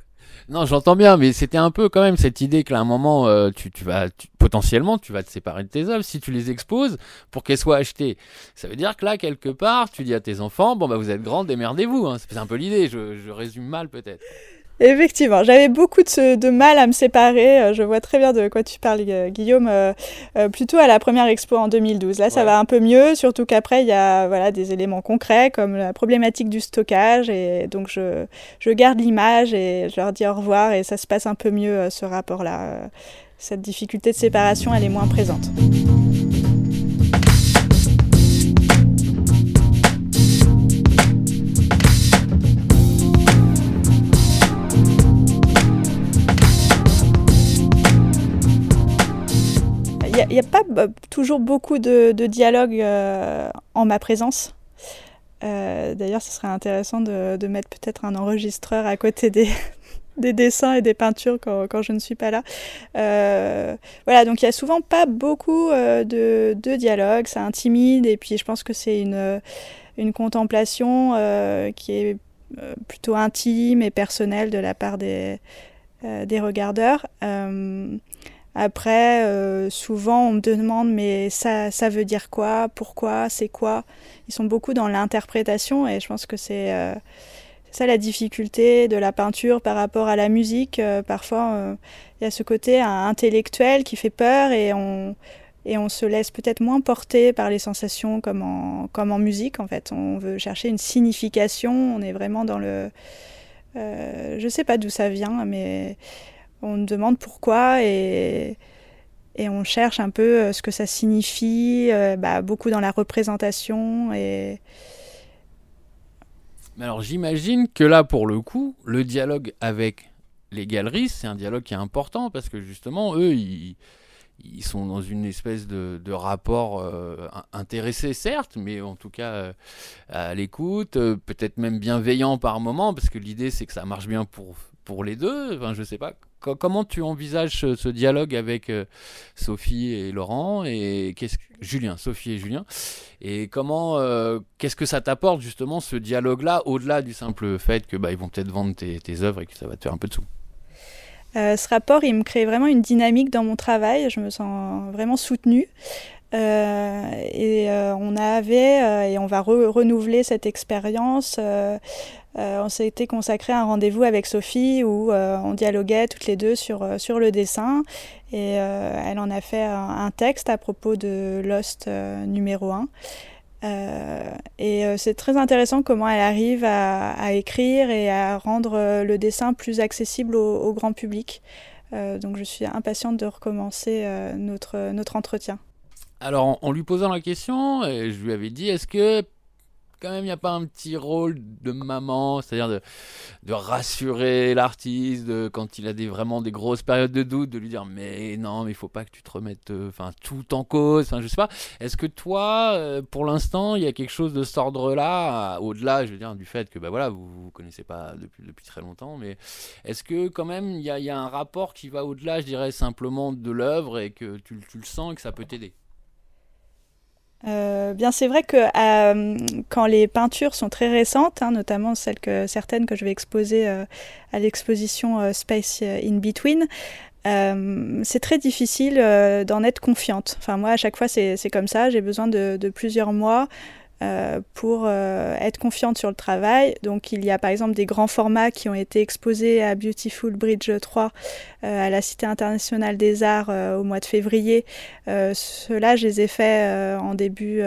Non, j'entends bien, mais c'était un peu quand même cette idée qu'à un moment, euh, tu, vas potentiellement, tu vas te séparer de tes œuvres si tu les exposes pour qu'elles soient achetées. Ça veut dire que là, quelque part, tu dis à tes enfants, bon bah vous êtes grands, démerdez-vous. Hein. C'est un peu l'idée. je résume mal peut-être. Effectivement, j'avais beaucoup de, mal à me séparer. Euh, je vois très bien de quoi tu parles, euh, Guillaume. Euh, plutôt à la première expo en 2012. Là, ça va un peu mieux, surtout qu'après, il y a voilà, des éléments concrets comme la problématique du stockage. Et donc, je, je garde l'image et je leur dis au revoir. Et ça se passe un peu mieux, ce rapport-là. Cette difficulté de séparation, elle est moins présente. Il n'y a, pas toujours beaucoup de, dialogue euh, en ma présence. Euh, d'ailleurs, ce serait intéressant de, mettre peut-être un enregistreur à côté des, dessins et des peintures quand, je ne suis pas là. Euh, voilà, donc il n'y a souvent pas beaucoup de, de dialogue, ça intimide et puis je pense que c'est une, contemplation qui est plutôt intime et personnelle de la part des regardeurs. Après, euh, souvent, on me demande, mais ça, ça veut dire quoi? Pourquoi? C'est quoi? Ils sont beaucoup dans l'interprétation et je pense que c'est euh, ça la difficulté de la peinture par rapport à la musique. Euh, parfois, il y a ce côté intellectuel qui fait peur et on, et on se laisse peut-être moins porter par les sensations comme en, comme en musique. En fait, on veut chercher une signification. On est vraiment dans le. je sais pas d'où ça vient, mais on demande pourquoi et, on cherche un peu euh, ce que ça signifie, euh, bah, beaucoup dans la représentation. Et... Alors j'imagine que là, pour le coup, le dialogue avec les galeries, c'est un dialogue qui est important parce que justement, eux, ils, ils sont dans une espèce de, de rapport euh, intéressé, certes, mais en tout cas à l'écoute, peut-être même bienveillant par moment, parce que l'idée c'est que ça marche bien pour, pour les deux. Enfin, je sais pas comment tu envisages ce, dialogue avec euh, Sophie et Laurent et qu'est-ce Julien, Sophie et Julien et comment euh, qu'est-ce que ça t'apporte justement ce dialogue-là au-delà du simple fait que bah, vont peut-être vendre tes, œuvres et que ça va te faire un peu de sous? Euh, ce rapport, il me crée vraiment une dynamique dans mon travail. Je me sens vraiment soutenue. Et on avait, et on va renouveler cette expérience euh, on s'était consacré un rendez-vous avec Sophie où euh, on dialoguait toutes les deux sur, euh, sur le dessin et elle en a fait un, texte à propos de Lost numéro 1. et c'est très intéressant comment elle arrive à, écrire et à rendre le dessin plus accessible au, grand public. donc je suis impatiente de recommencer notre, notre entretien. Alors en, lui posant la question, je lui avais dit, est-ce que quand même, il n'y a pas un petit rôle de maman, c'est-à-dire de, de, rassurer l'artiste quand il a des, vraiment des grosses périodes de doute, de lui dire mais non, mais il faut pas que tu te remettes euh, tout en cause, je sais pas. Est-ce que toi, euh, pour l'instant, il y a quelque chose de cet ordre-là, au-delà, je veux dire, du fait que bah voilà, vous connaissez pas depuis, très longtemps, mais est-ce que quand même il y a, y a, un rapport qui va au-delà, je dirais simplement de l'œuvre et que tu, tu le sens et que ça peut t'aider? Euh, bien, c'est vrai que euh, quand les peintures sont très récentes, hein, notamment celles certaines que je vais exposer euh, à l'exposition Space in Between, c'est très difficile d'en être confiante. Enfin, moi, à chaque fois, c'est comme ça. J'ai besoin de, plusieurs mois pour euh, être confiante sur le travail. Donc il y a par exemple des grands formats qui ont été exposés à Beautiful Bridge 3 euh, à la Cité internationale des arts au mois de février. Ceux-là, je les ai faits en début,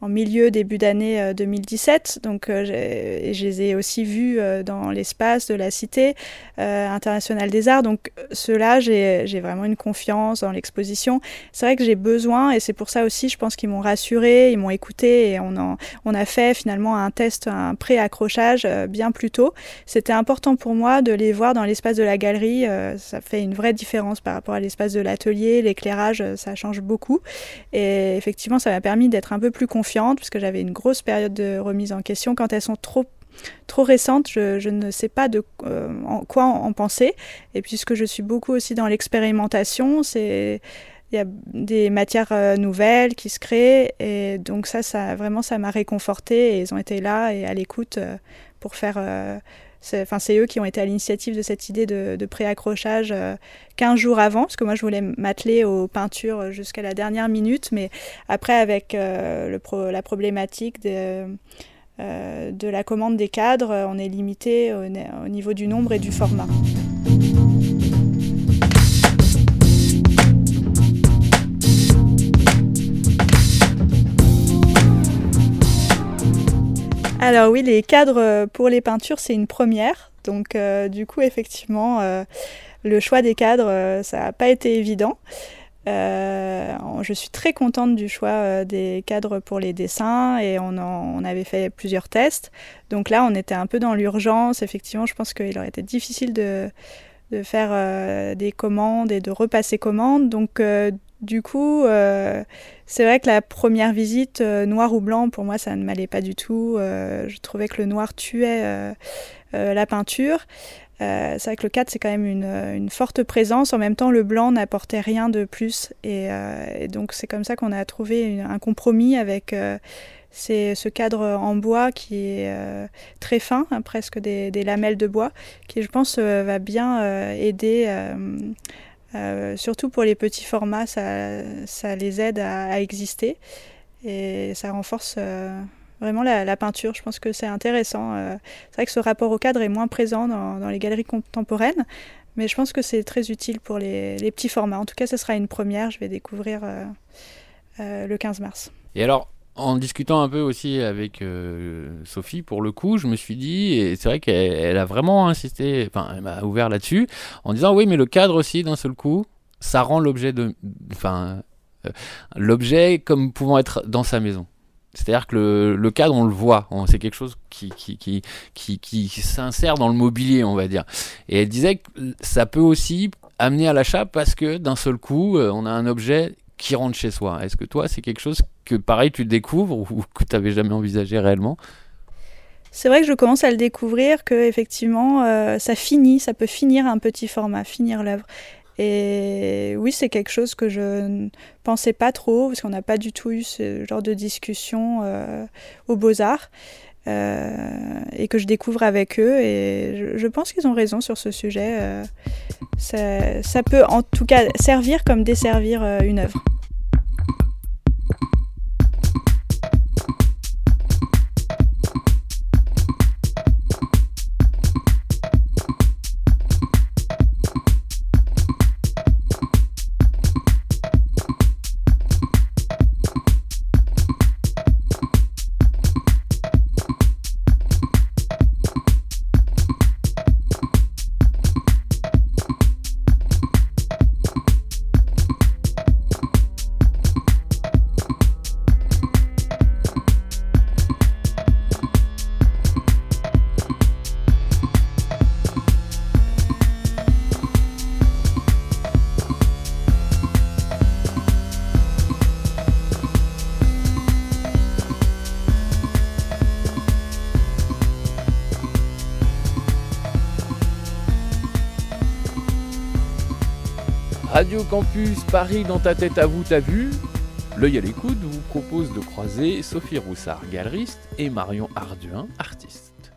en milieu, début d'année 2017. Donc je les ai aussi vus dans l'espace de la Cité internationale des arts. Donc ceux-là, j'ai vraiment une confiance dans l'exposition. C'est vrai que j'ai besoin, et c'est pour ça aussi, je pense qu'ils m'ont rassuré, ils m'ont écouté et on, a fait finalement un test, un pré-accrochage euh, bien plus tôt. C'était important pour moi de les voir dans l'espace de la galerie. Euh, ça fait une vraie différence par rapport à l'espace de l'atelier. L'éclairage, euh, ça change beaucoup. Et effectivement, ça m'a permis d'être un peu plus confiante puisque j'avais une grosse période de remise en question. Quand elles sont trop trop récentes, je, ne sais pas de en quoi en, penser. Et puisque je suis beaucoup aussi dans l'expérimentation, c'est il y a des matières euh, nouvelles qui se créent et donc ça, ça vraiment ça m'a réconforté et ils ont été là et à l'écoute euh, pour faire euh, Enfin, c'est eux qui ont été à l'initiative de cette idée de, pré-accrochage 15 jours avant, parce que moi je voulais m'atteler aux peintures jusqu'à la dernière minute, mais après avec la problématique de la commande des cadres, on est limité au niveau du nombre et du format. Alors oui, les cadres euh, pour les peintures, c'est une première. Donc euh, du coup, effectivement, euh, le choix des cadres, ça n'a pas été évident. je suis très contente du choix des cadres pour les dessins et on, avait fait plusieurs tests. Donc là, on était un peu dans l'urgence. Effectivement, je pense qu'il aurait été difficile de, faire des commandes et de repasser commande. Donc du coup, euh, c'est vrai que la première visite, euh, noir ou blanc, pour moi, ça ne m'allait pas du tout. Euh, je trouvais que le noir tuait la peinture. c'est vrai que le 4, c'est quand même une, forte présence. En même temps, le blanc n'apportait rien de plus. Et, donc, c'est comme ça qu'on a trouvé un compromis avec ce cadre en bois qui est très fin, hein, presque des, lamelles de bois, qui, je pense, va bien aider euh, surtout pour les petits formats, ça, les aide à, exister et ça renforce euh, vraiment la, peinture. Je pense que c'est intéressant. Euh, c'est vrai que ce rapport au cadre est moins présent dans, les galeries contemporaines, mais je pense que c'est très utile pour les, les, petits formats. En tout cas, ce sera une première. Je vais découvrir le 15 mars. Et alors, en discutant un peu aussi avec euh, Sophie, pour le coup, je me suis dit, et c'est vrai qu'elle a vraiment insisté, enfin, elle m'a ouvert là-dessus, en disant oui, mais le cadre aussi, d'un seul coup, ça rend l'objet de, enfin, euh, l'objet comme pouvant être dans sa maison. C'est-à-dire que le, cadre, on le voit, c'est quelque chose qui, qui, qui, qui, qui s'insère dans le mobilier, on va dire. Et elle disait que ça peut aussi amener à l'achat parce que d'un seul coup, euh, on a un objet qui rentre chez soi. Est-ce que toi, c'est quelque chose que, pareil, tu découvres ou que tu n'avais jamais envisagé réellement c'est vrai que je commence à le découvrir que effectivement euh, ça finit, ça peut finir un petit format, finir l'œuvre. Et oui, c'est quelque chose que je ne pensais pas trop parce qu'on n'a pas du tout eu ce genre de discussion euh, aux Beaux Arts. Euh, et que je découvre avec eux. Et je, pense qu'ils ont raison sur ce sujet. Ça, peut en tout cas servir comme desservir une œuvre. Campus Paris dans ta tête à vous, t'as vu L'œil à l'écoute vous propose de croiser Sophie Roussard, galeriste, et Marion Arduin, artiste.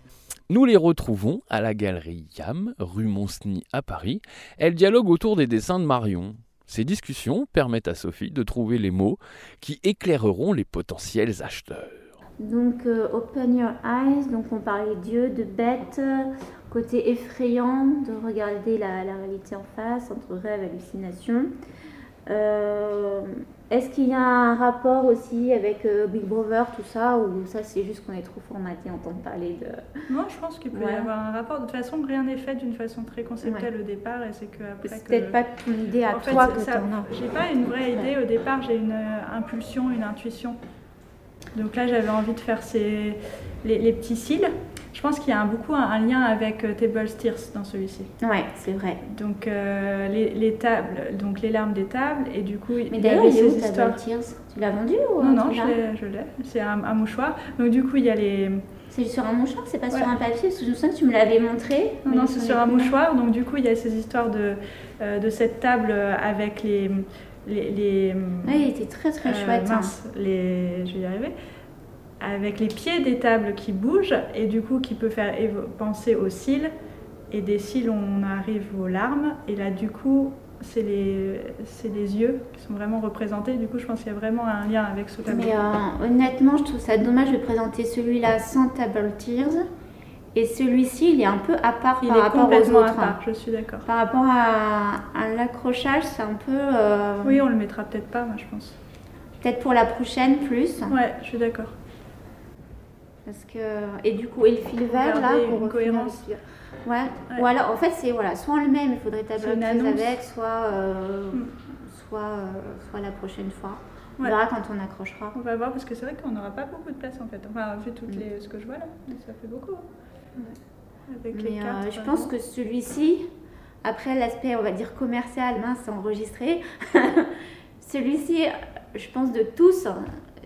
Nous les retrouvons à la galerie YAM, rue Monsny à Paris. Elles dialoguent autour des dessins de Marion. Ces discussions permettent à Sophie de trouver les mots qui éclaireront les potentiels acheteurs. Donc, euh, Open Your Eyes, donc on parlait Dieu, de bête, côté effrayant, de regarder la, la réalité en face, entre rêve et hallucination. Euh, Est-ce qu'il y a un rapport aussi avec euh, Big Brother, tout ça, ou ça c'est juste qu'on est trop formaté à entendre parler de... Non, je pense qu'il peut Ouais. y avoir un rapport. De toute façon, rien n'est fait d'une façon très conceptuelle au départ, et c'est que après C'est peut-être pas ton idée à En fait, toi ça- que. J'ai pas une vraie idée au départ, j'ai une impulsion, une intuition. Donc là, j'avais envie de faire ces, les, les petits cils. Je pense qu'il y a un- beaucoup un, un lien avec euh, Table Steers dans celui-ci. Ouais, c'est vrai. Donc euh, les, les tables, donc les larmes des tables, et du coup, Mais il y d'ailleurs, il est où ces histoires. Tu l'as vendu ou Non, non, je l'ai. C'est un, un mouchoir. Donc du coup, il y a les. C'est sur un mouchoir, c'est pas Ouais. sur un papier? Parce que je me souviens que tu me l'avais montré. Non, c'est sur un mouchoir. Donc du coup, il y a ces histoires de, euh, de cette table avec les. Les, les Ouais, il était très très Euh, chouette. hein. mince, les... je vais y arriver. Avec les pieds des tables qui bougent et du coup qui peut faire penser aux cils. Et des cils, on arrive aux larmes. Et là, du coup, c'est les, les yeux qui sont vraiment représentés. Du coup, je pense qu'il y a vraiment un lien avec ce tableau. Mais euh, honnêtement, je trouve ça dommage de présenter celui-là sans Table Tears. Et celui-ci, il est un peu à part Il par est rapport aux complètement à autres. part, je suis d'accord. Par rapport à, à l'accrochage, c'est un peu. euh, Oui, on le mettra peut-être pas, moi, je pense. Peut-être pour la prochaine plus. Ouais, je suis d'accord. Parce que... Et du coup, et le fil vert là, pour une cohérence. Ouais. Ouais. Ou alors, en fait, c'est voilà, soit on le met, mais il faudrait C'est Table une Tears annonce. avec, soit, euh, Mm. soit, euh, soit la prochaine fois. On verra quand on accrochera. On va voir parce que c'est vrai qu'on n'aura pas beaucoup de place en fait. Enfin, vu toutes Mm. les... ce que je vois là, ça fait beaucoup. hein. Avec Mais euh, je pense exemple. que celui-ci, après l'aspect, on va dire commercial, mince, c'est enregistré. celui-ci, je pense de tous,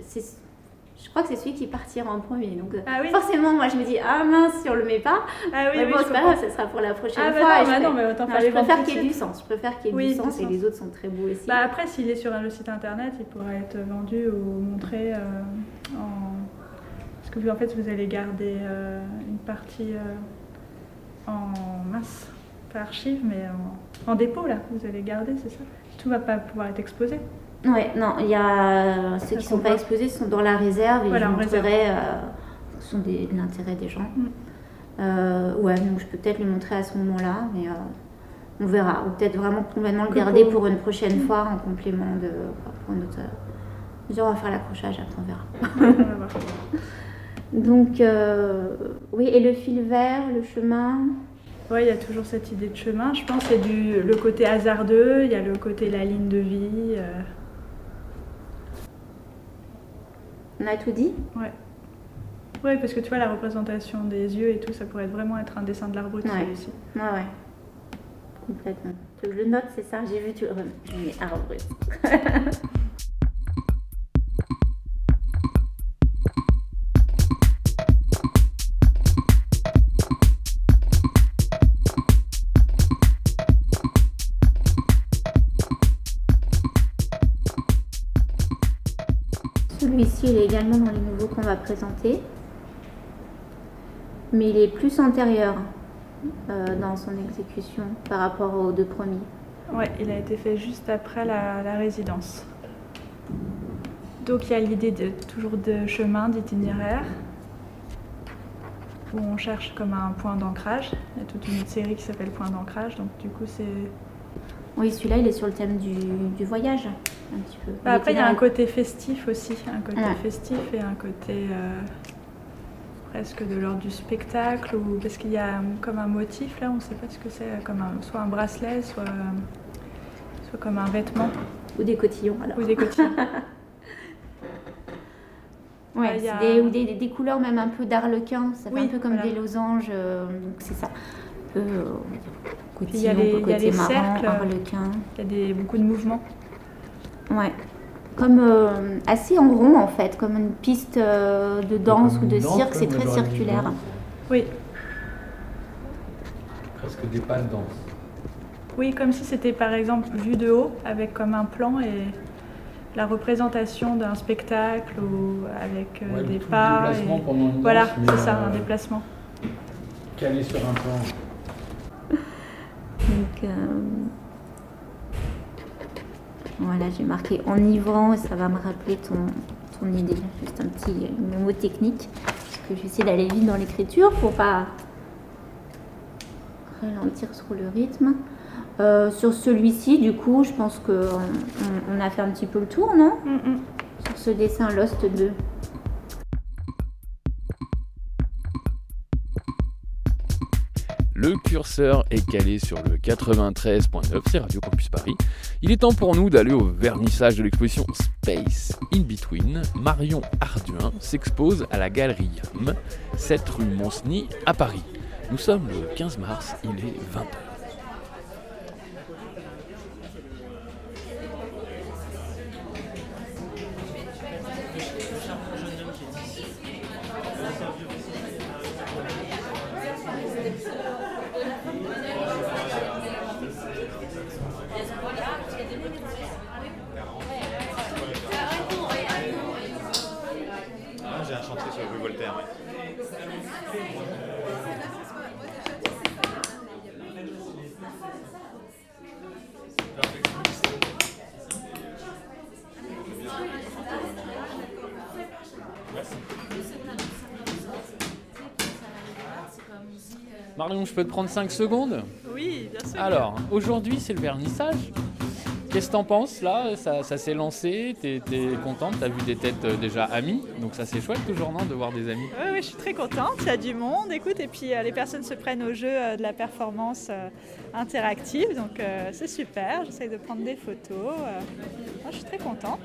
c'est, je crois que c'est celui qui partira en premier. Donc euh, Ah oui. forcément, moi je me dis ah mince si on le met pas. Ah oui, mais oui, bon, je c'est pas grave, ça sera pour la prochaine Ah bah fois. non, je, bah fais- non, mais autant non, je préfère qu'il y ait du sens. Je préfère qu'il y ait Oui, du du sens et sens. les autres sont très beaux aussi. Bah après, s'il est sur le site internet, il pourra être vendu ou montré euh, en. Que vous, en fait, vous allez garder euh, une partie euh, en masse, pas archive, mais en, en dépôt là. Vous allez garder, c'est ça? Tout va pas pouvoir être exposé? Ouais, non, il y a ceux Ça qui sont qu'on pas exposés sont dans la réserve et Voilà, en réserve. euh, fonction des- de l'intérêt des gens. Mm. Ouais, donc je peux peut-être les montrer à ce moment-là, mais on verra. Ou peut-être vraiment complètement le garder pour- pour une prochaine fois en complément de. enfin, pour notre. on va faire l'accrochage, après on verra. Donc, euh, oui, et le fil vert, le chemin? Ouais, il y a toujours cette idée de chemin. Je pense que c'est du le côté hasardeux, il y a le côté la ligne de vie. euh, On a tout dit? Ouais, parce que tu vois, la représentation des yeux et tout, ça pourrait vraiment être un dessin de l'art brut, Ouais. celui-ci. Ouais, ouais. Complètement. Je le note, c'est ça? J'ai vu, tu le remets. Je Celui-ci, il est également dans les nouveaux qu'on va présenter. Mais il est plus antérieur euh, dans son exécution par rapport aux deux premiers. Ouais, il a été fait juste après la, la résidence. Donc il y a l'idée de toujours de chemin, d'itinéraire, où on cherche comme un point d'ancrage. Il y a toute une série qui s'appelle Point d'ancrage, donc du coup c'est. Oui, celui-là, il est sur le thème du, du voyage, un petit peu. Bah, après il y a un côté festif aussi, un côté Ouais. festif et un côté euh, presque de l'ordre du spectacle, ou parce qu'il y a comme un motif là, on ne sait pas ce que c'est, comme un, soit un bracelet, soit, soit comme un vêtement Ou des cotillons, alors. ou des cotillons. Ouais, a- des, ou des, des- des couleurs même un peu d'arlequin, ça fait Oui, un peu comme voilà. des losanges, euh, donc c'est ça. Un peu, euh, il y a les- y les marrant, cercles. arlequin. Il y a des, beaucoup de mouvements. Ouais. Comme euh, assez en rond en fait, comme une piste euh, de danse ou de danse, cirque, c'est très circulaire. Oui, Presque des pas de danse. Oui, comme si c'était par exemple vu de haut, avec comme un plan et la représentation d'un spectacle ou avec euh, Ouais, des tout le pas. déplacement et- pendant une Voilà, c'est ça, euh, un déplacement. Calé sur un plan. Donc, euh, voilà, j'ai marqué enivrant et ça va me rappeler ton, ton idée. Juste un petit mot technique, parce que j'essaie d'aller vite dans l'écriture pour pas ralentir sur le rythme. Euh, sur celui-ci, du coup, je pense qu'on on, on a fait un petit peu le tour, non? Mm, mm. Sur ce dessin Lost 2. Le curseur est calé sur le 93.9, c'est Radio Campus Paris. Il est temps pour nous d'aller au vernissage de l'exposition Space in Between. Marion Arduin s'expose à la galerie YAM, 7 rue Monceny à Paris. Nous sommes le 15 mars, il est 20h. J'ai un chantier sur rue Voltaire. ouais. Marion, je peux te prendre 5 secondes? Oui, bien sûr. Alors, aujourd'hui c'est le vernissage. Qu'est-ce que t'en penses là? Ça, ça s'est lancé, t'es contente, t'as vu des têtes euh, déjà amies, donc ça c'est chouette toujours non de voir des amis. Oui, je suis très contente. Il y a du monde, écoute, et puis euh, les personnes se prennent au jeu euh, de la performance interactive, donc c'est super. J'essaye de prendre des photos. Moi, je suis très contente.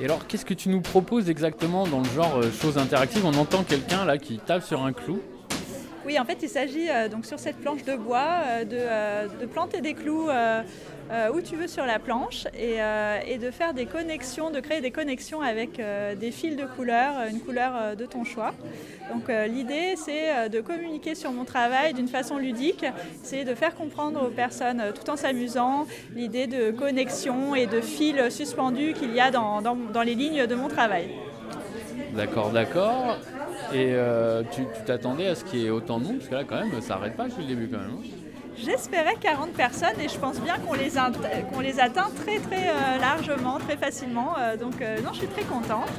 Et alors qu'est-ce que tu nous proposes exactement dans le genre choses interactives? On entend quelqu'un là qui tape sur un clou. Oui, en fait, il s'agit euh, donc sur cette planche de bois euh, de, euh, de planter des clous où tu veux sur la planche et, euh, et de faire des connexions, de créer des connexions avec euh, des fils de couleur, une couleur euh, de ton choix. Donc euh, l'idée, c'est euh, de communiquer sur mon travail d'une façon ludique, c'est de faire comprendre aux personnes, euh, tout en s'amusant, l'idée de connexion et de fils suspendus qu'il y a dans, les lignes de mon travail. D'accord, d'accord. Et euh, tu t'attendais à ce qu'il y ait autant de monde? Parce que là quand même ça arrête pas depuis le début quand même. J'espérais 40 personnes et je pense bien qu'on les, atteint très très euh, largement, très facilement. Euh, donc euh, non, je suis très contente.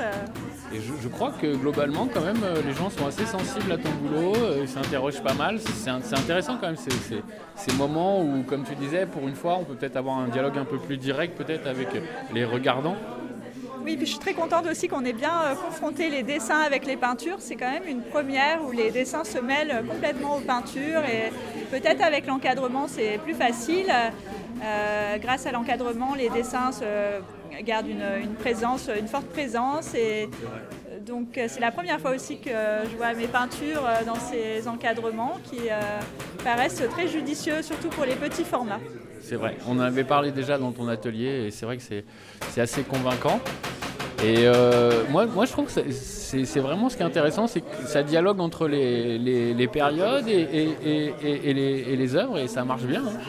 Et je, crois que globalement, quand même, les gens sont assez sensibles à ton boulot, ils s'interrogent pas mal. C'est intéressant quand même ces- ces moments où, comme tu disais, pour une fois, on peut peut-être avoir un dialogue un peu plus direct, peut-être avec les regardants. Oui, je suis très contente aussi qu'on ait bien euh, confronté les dessins avec les peintures. C'est quand même une première où les dessins se mêlent complètement aux peintures et peut-être avec l'encadrement c'est plus facile. Euh, grâce à l'encadrement, les dessins gardent une, présence, une forte présence et donc euh, c'est la première fois aussi que je vois mes peintures dans ces encadrements qui paraissent très judicieux, surtout pour les petits formats. C'est vrai, on en avait parlé déjà dans ton atelier et c'est vrai que c'est assez convaincant. Et euh, moi, moi, je trouve que c'est- vraiment ce qui est intéressant, c'est que ça dialogue entre les, périodes et, les, œuvres et ça marche bien. hein.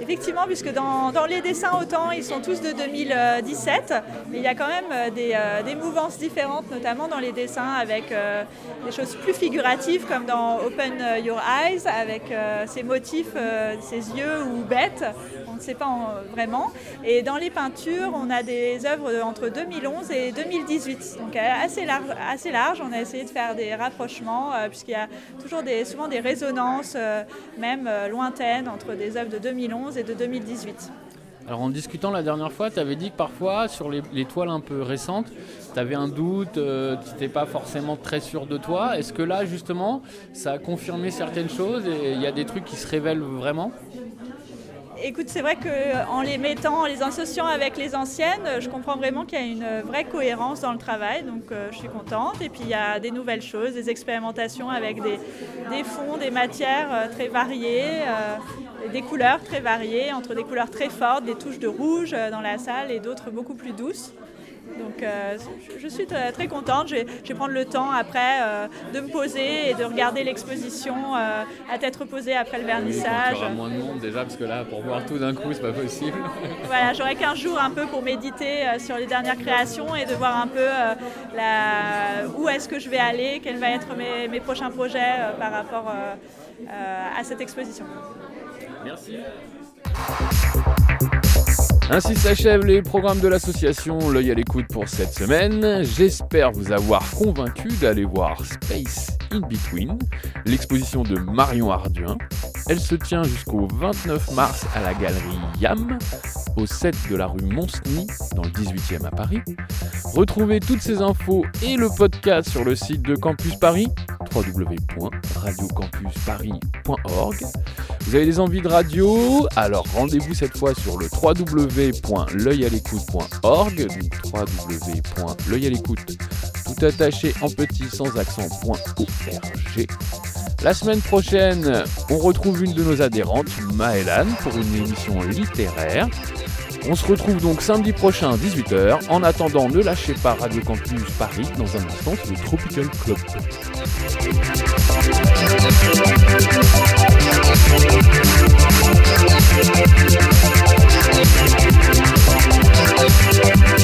Effectivement, puisque dans, dans les dessins autant, ils sont tous de 2017, mais il y a quand même euh, des, euh, des mouvances différentes, notamment dans les dessins avec euh, des choses plus figuratives comme dans Open Your Eyes, avec euh, ces motifs, ces yeux ou bêtes, on ne sait pas en- vraiment. Et dans les peintures, on a des œuvres entre 2011 et 2018, donc assez large, assez large. On a essayé de faire des rapprochements, euh, puisqu'il y a toujours des, souvent des résonances, euh, même euh, lointaines, entre des œuvres de 2011 et de 2018. Alors en discutant la dernière fois, tu avais dit que parfois sur les, les toiles un peu récentes, tu avais un doute, tu n'étais pas forcément très sûr de toi. Est-ce que là justement, ça a confirmé certaines choses et il y a des trucs qui se révèlent vraiment? Écoute, c'est vrai qu'en les mettant, en les associant avec les anciennes, je comprends vraiment qu'il y a une vraie cohérence dans le travail, donc euh, je suis contente. Et puis il y a des nouvelles choses, des expérimentations avec des, fonds, des matières euh, très variées, euh, des couleurs très variées, entre des couleurs très fortes, des touches de rouge euh, dans la salle et d'autres beaucoup plus douces. Donc euh, je, suis très, contente. Je vais, je vais prendre le temps après euh, de me poser et de regarder l'exposition euh, à tête reposée après le Il y vernissage. aura moins de monde déjà, parce que là, pour voir tout d'un coup, c'est pas possible. Voilà, j'aurai 15 jours un peu pour méditer sur les dernières créations et de voir un peu la- où est-ce que je vais aller, quels vont être mes, mes prochains projets par rapport à cette exposition. Merci. Ainsi s'achèvent les programmes de l'association L'œil à l'écoute pour cette semaine. J'espère vous avoir convaincu d'aller voir Space in Between, l'exposition de Marion Arduin. Elle se tient jusqu'au 29 mars à la galerie YAM, au 7 de la rue Monsny, dans le 18e à Paris. Retrouvez toutes ces infos et le podcast sur le site de Campus Paris, www.radiocampusparis.org. Vous avez des envies de radio Alors rendez-vous cette fois sur le www.l'œilalécoute.org, donc www.l'œilalécoute, tout attaché en petit sans accent.org. La semaine prochaine, on retrouve une de nos adhérentes, Maëlan, pour une émission littéraire. On se retrouve donc samedi prochain à 18h. En attendant, ne lâchez pas Radio Campus Paris. Dans un instant, le Tropical Club. Thank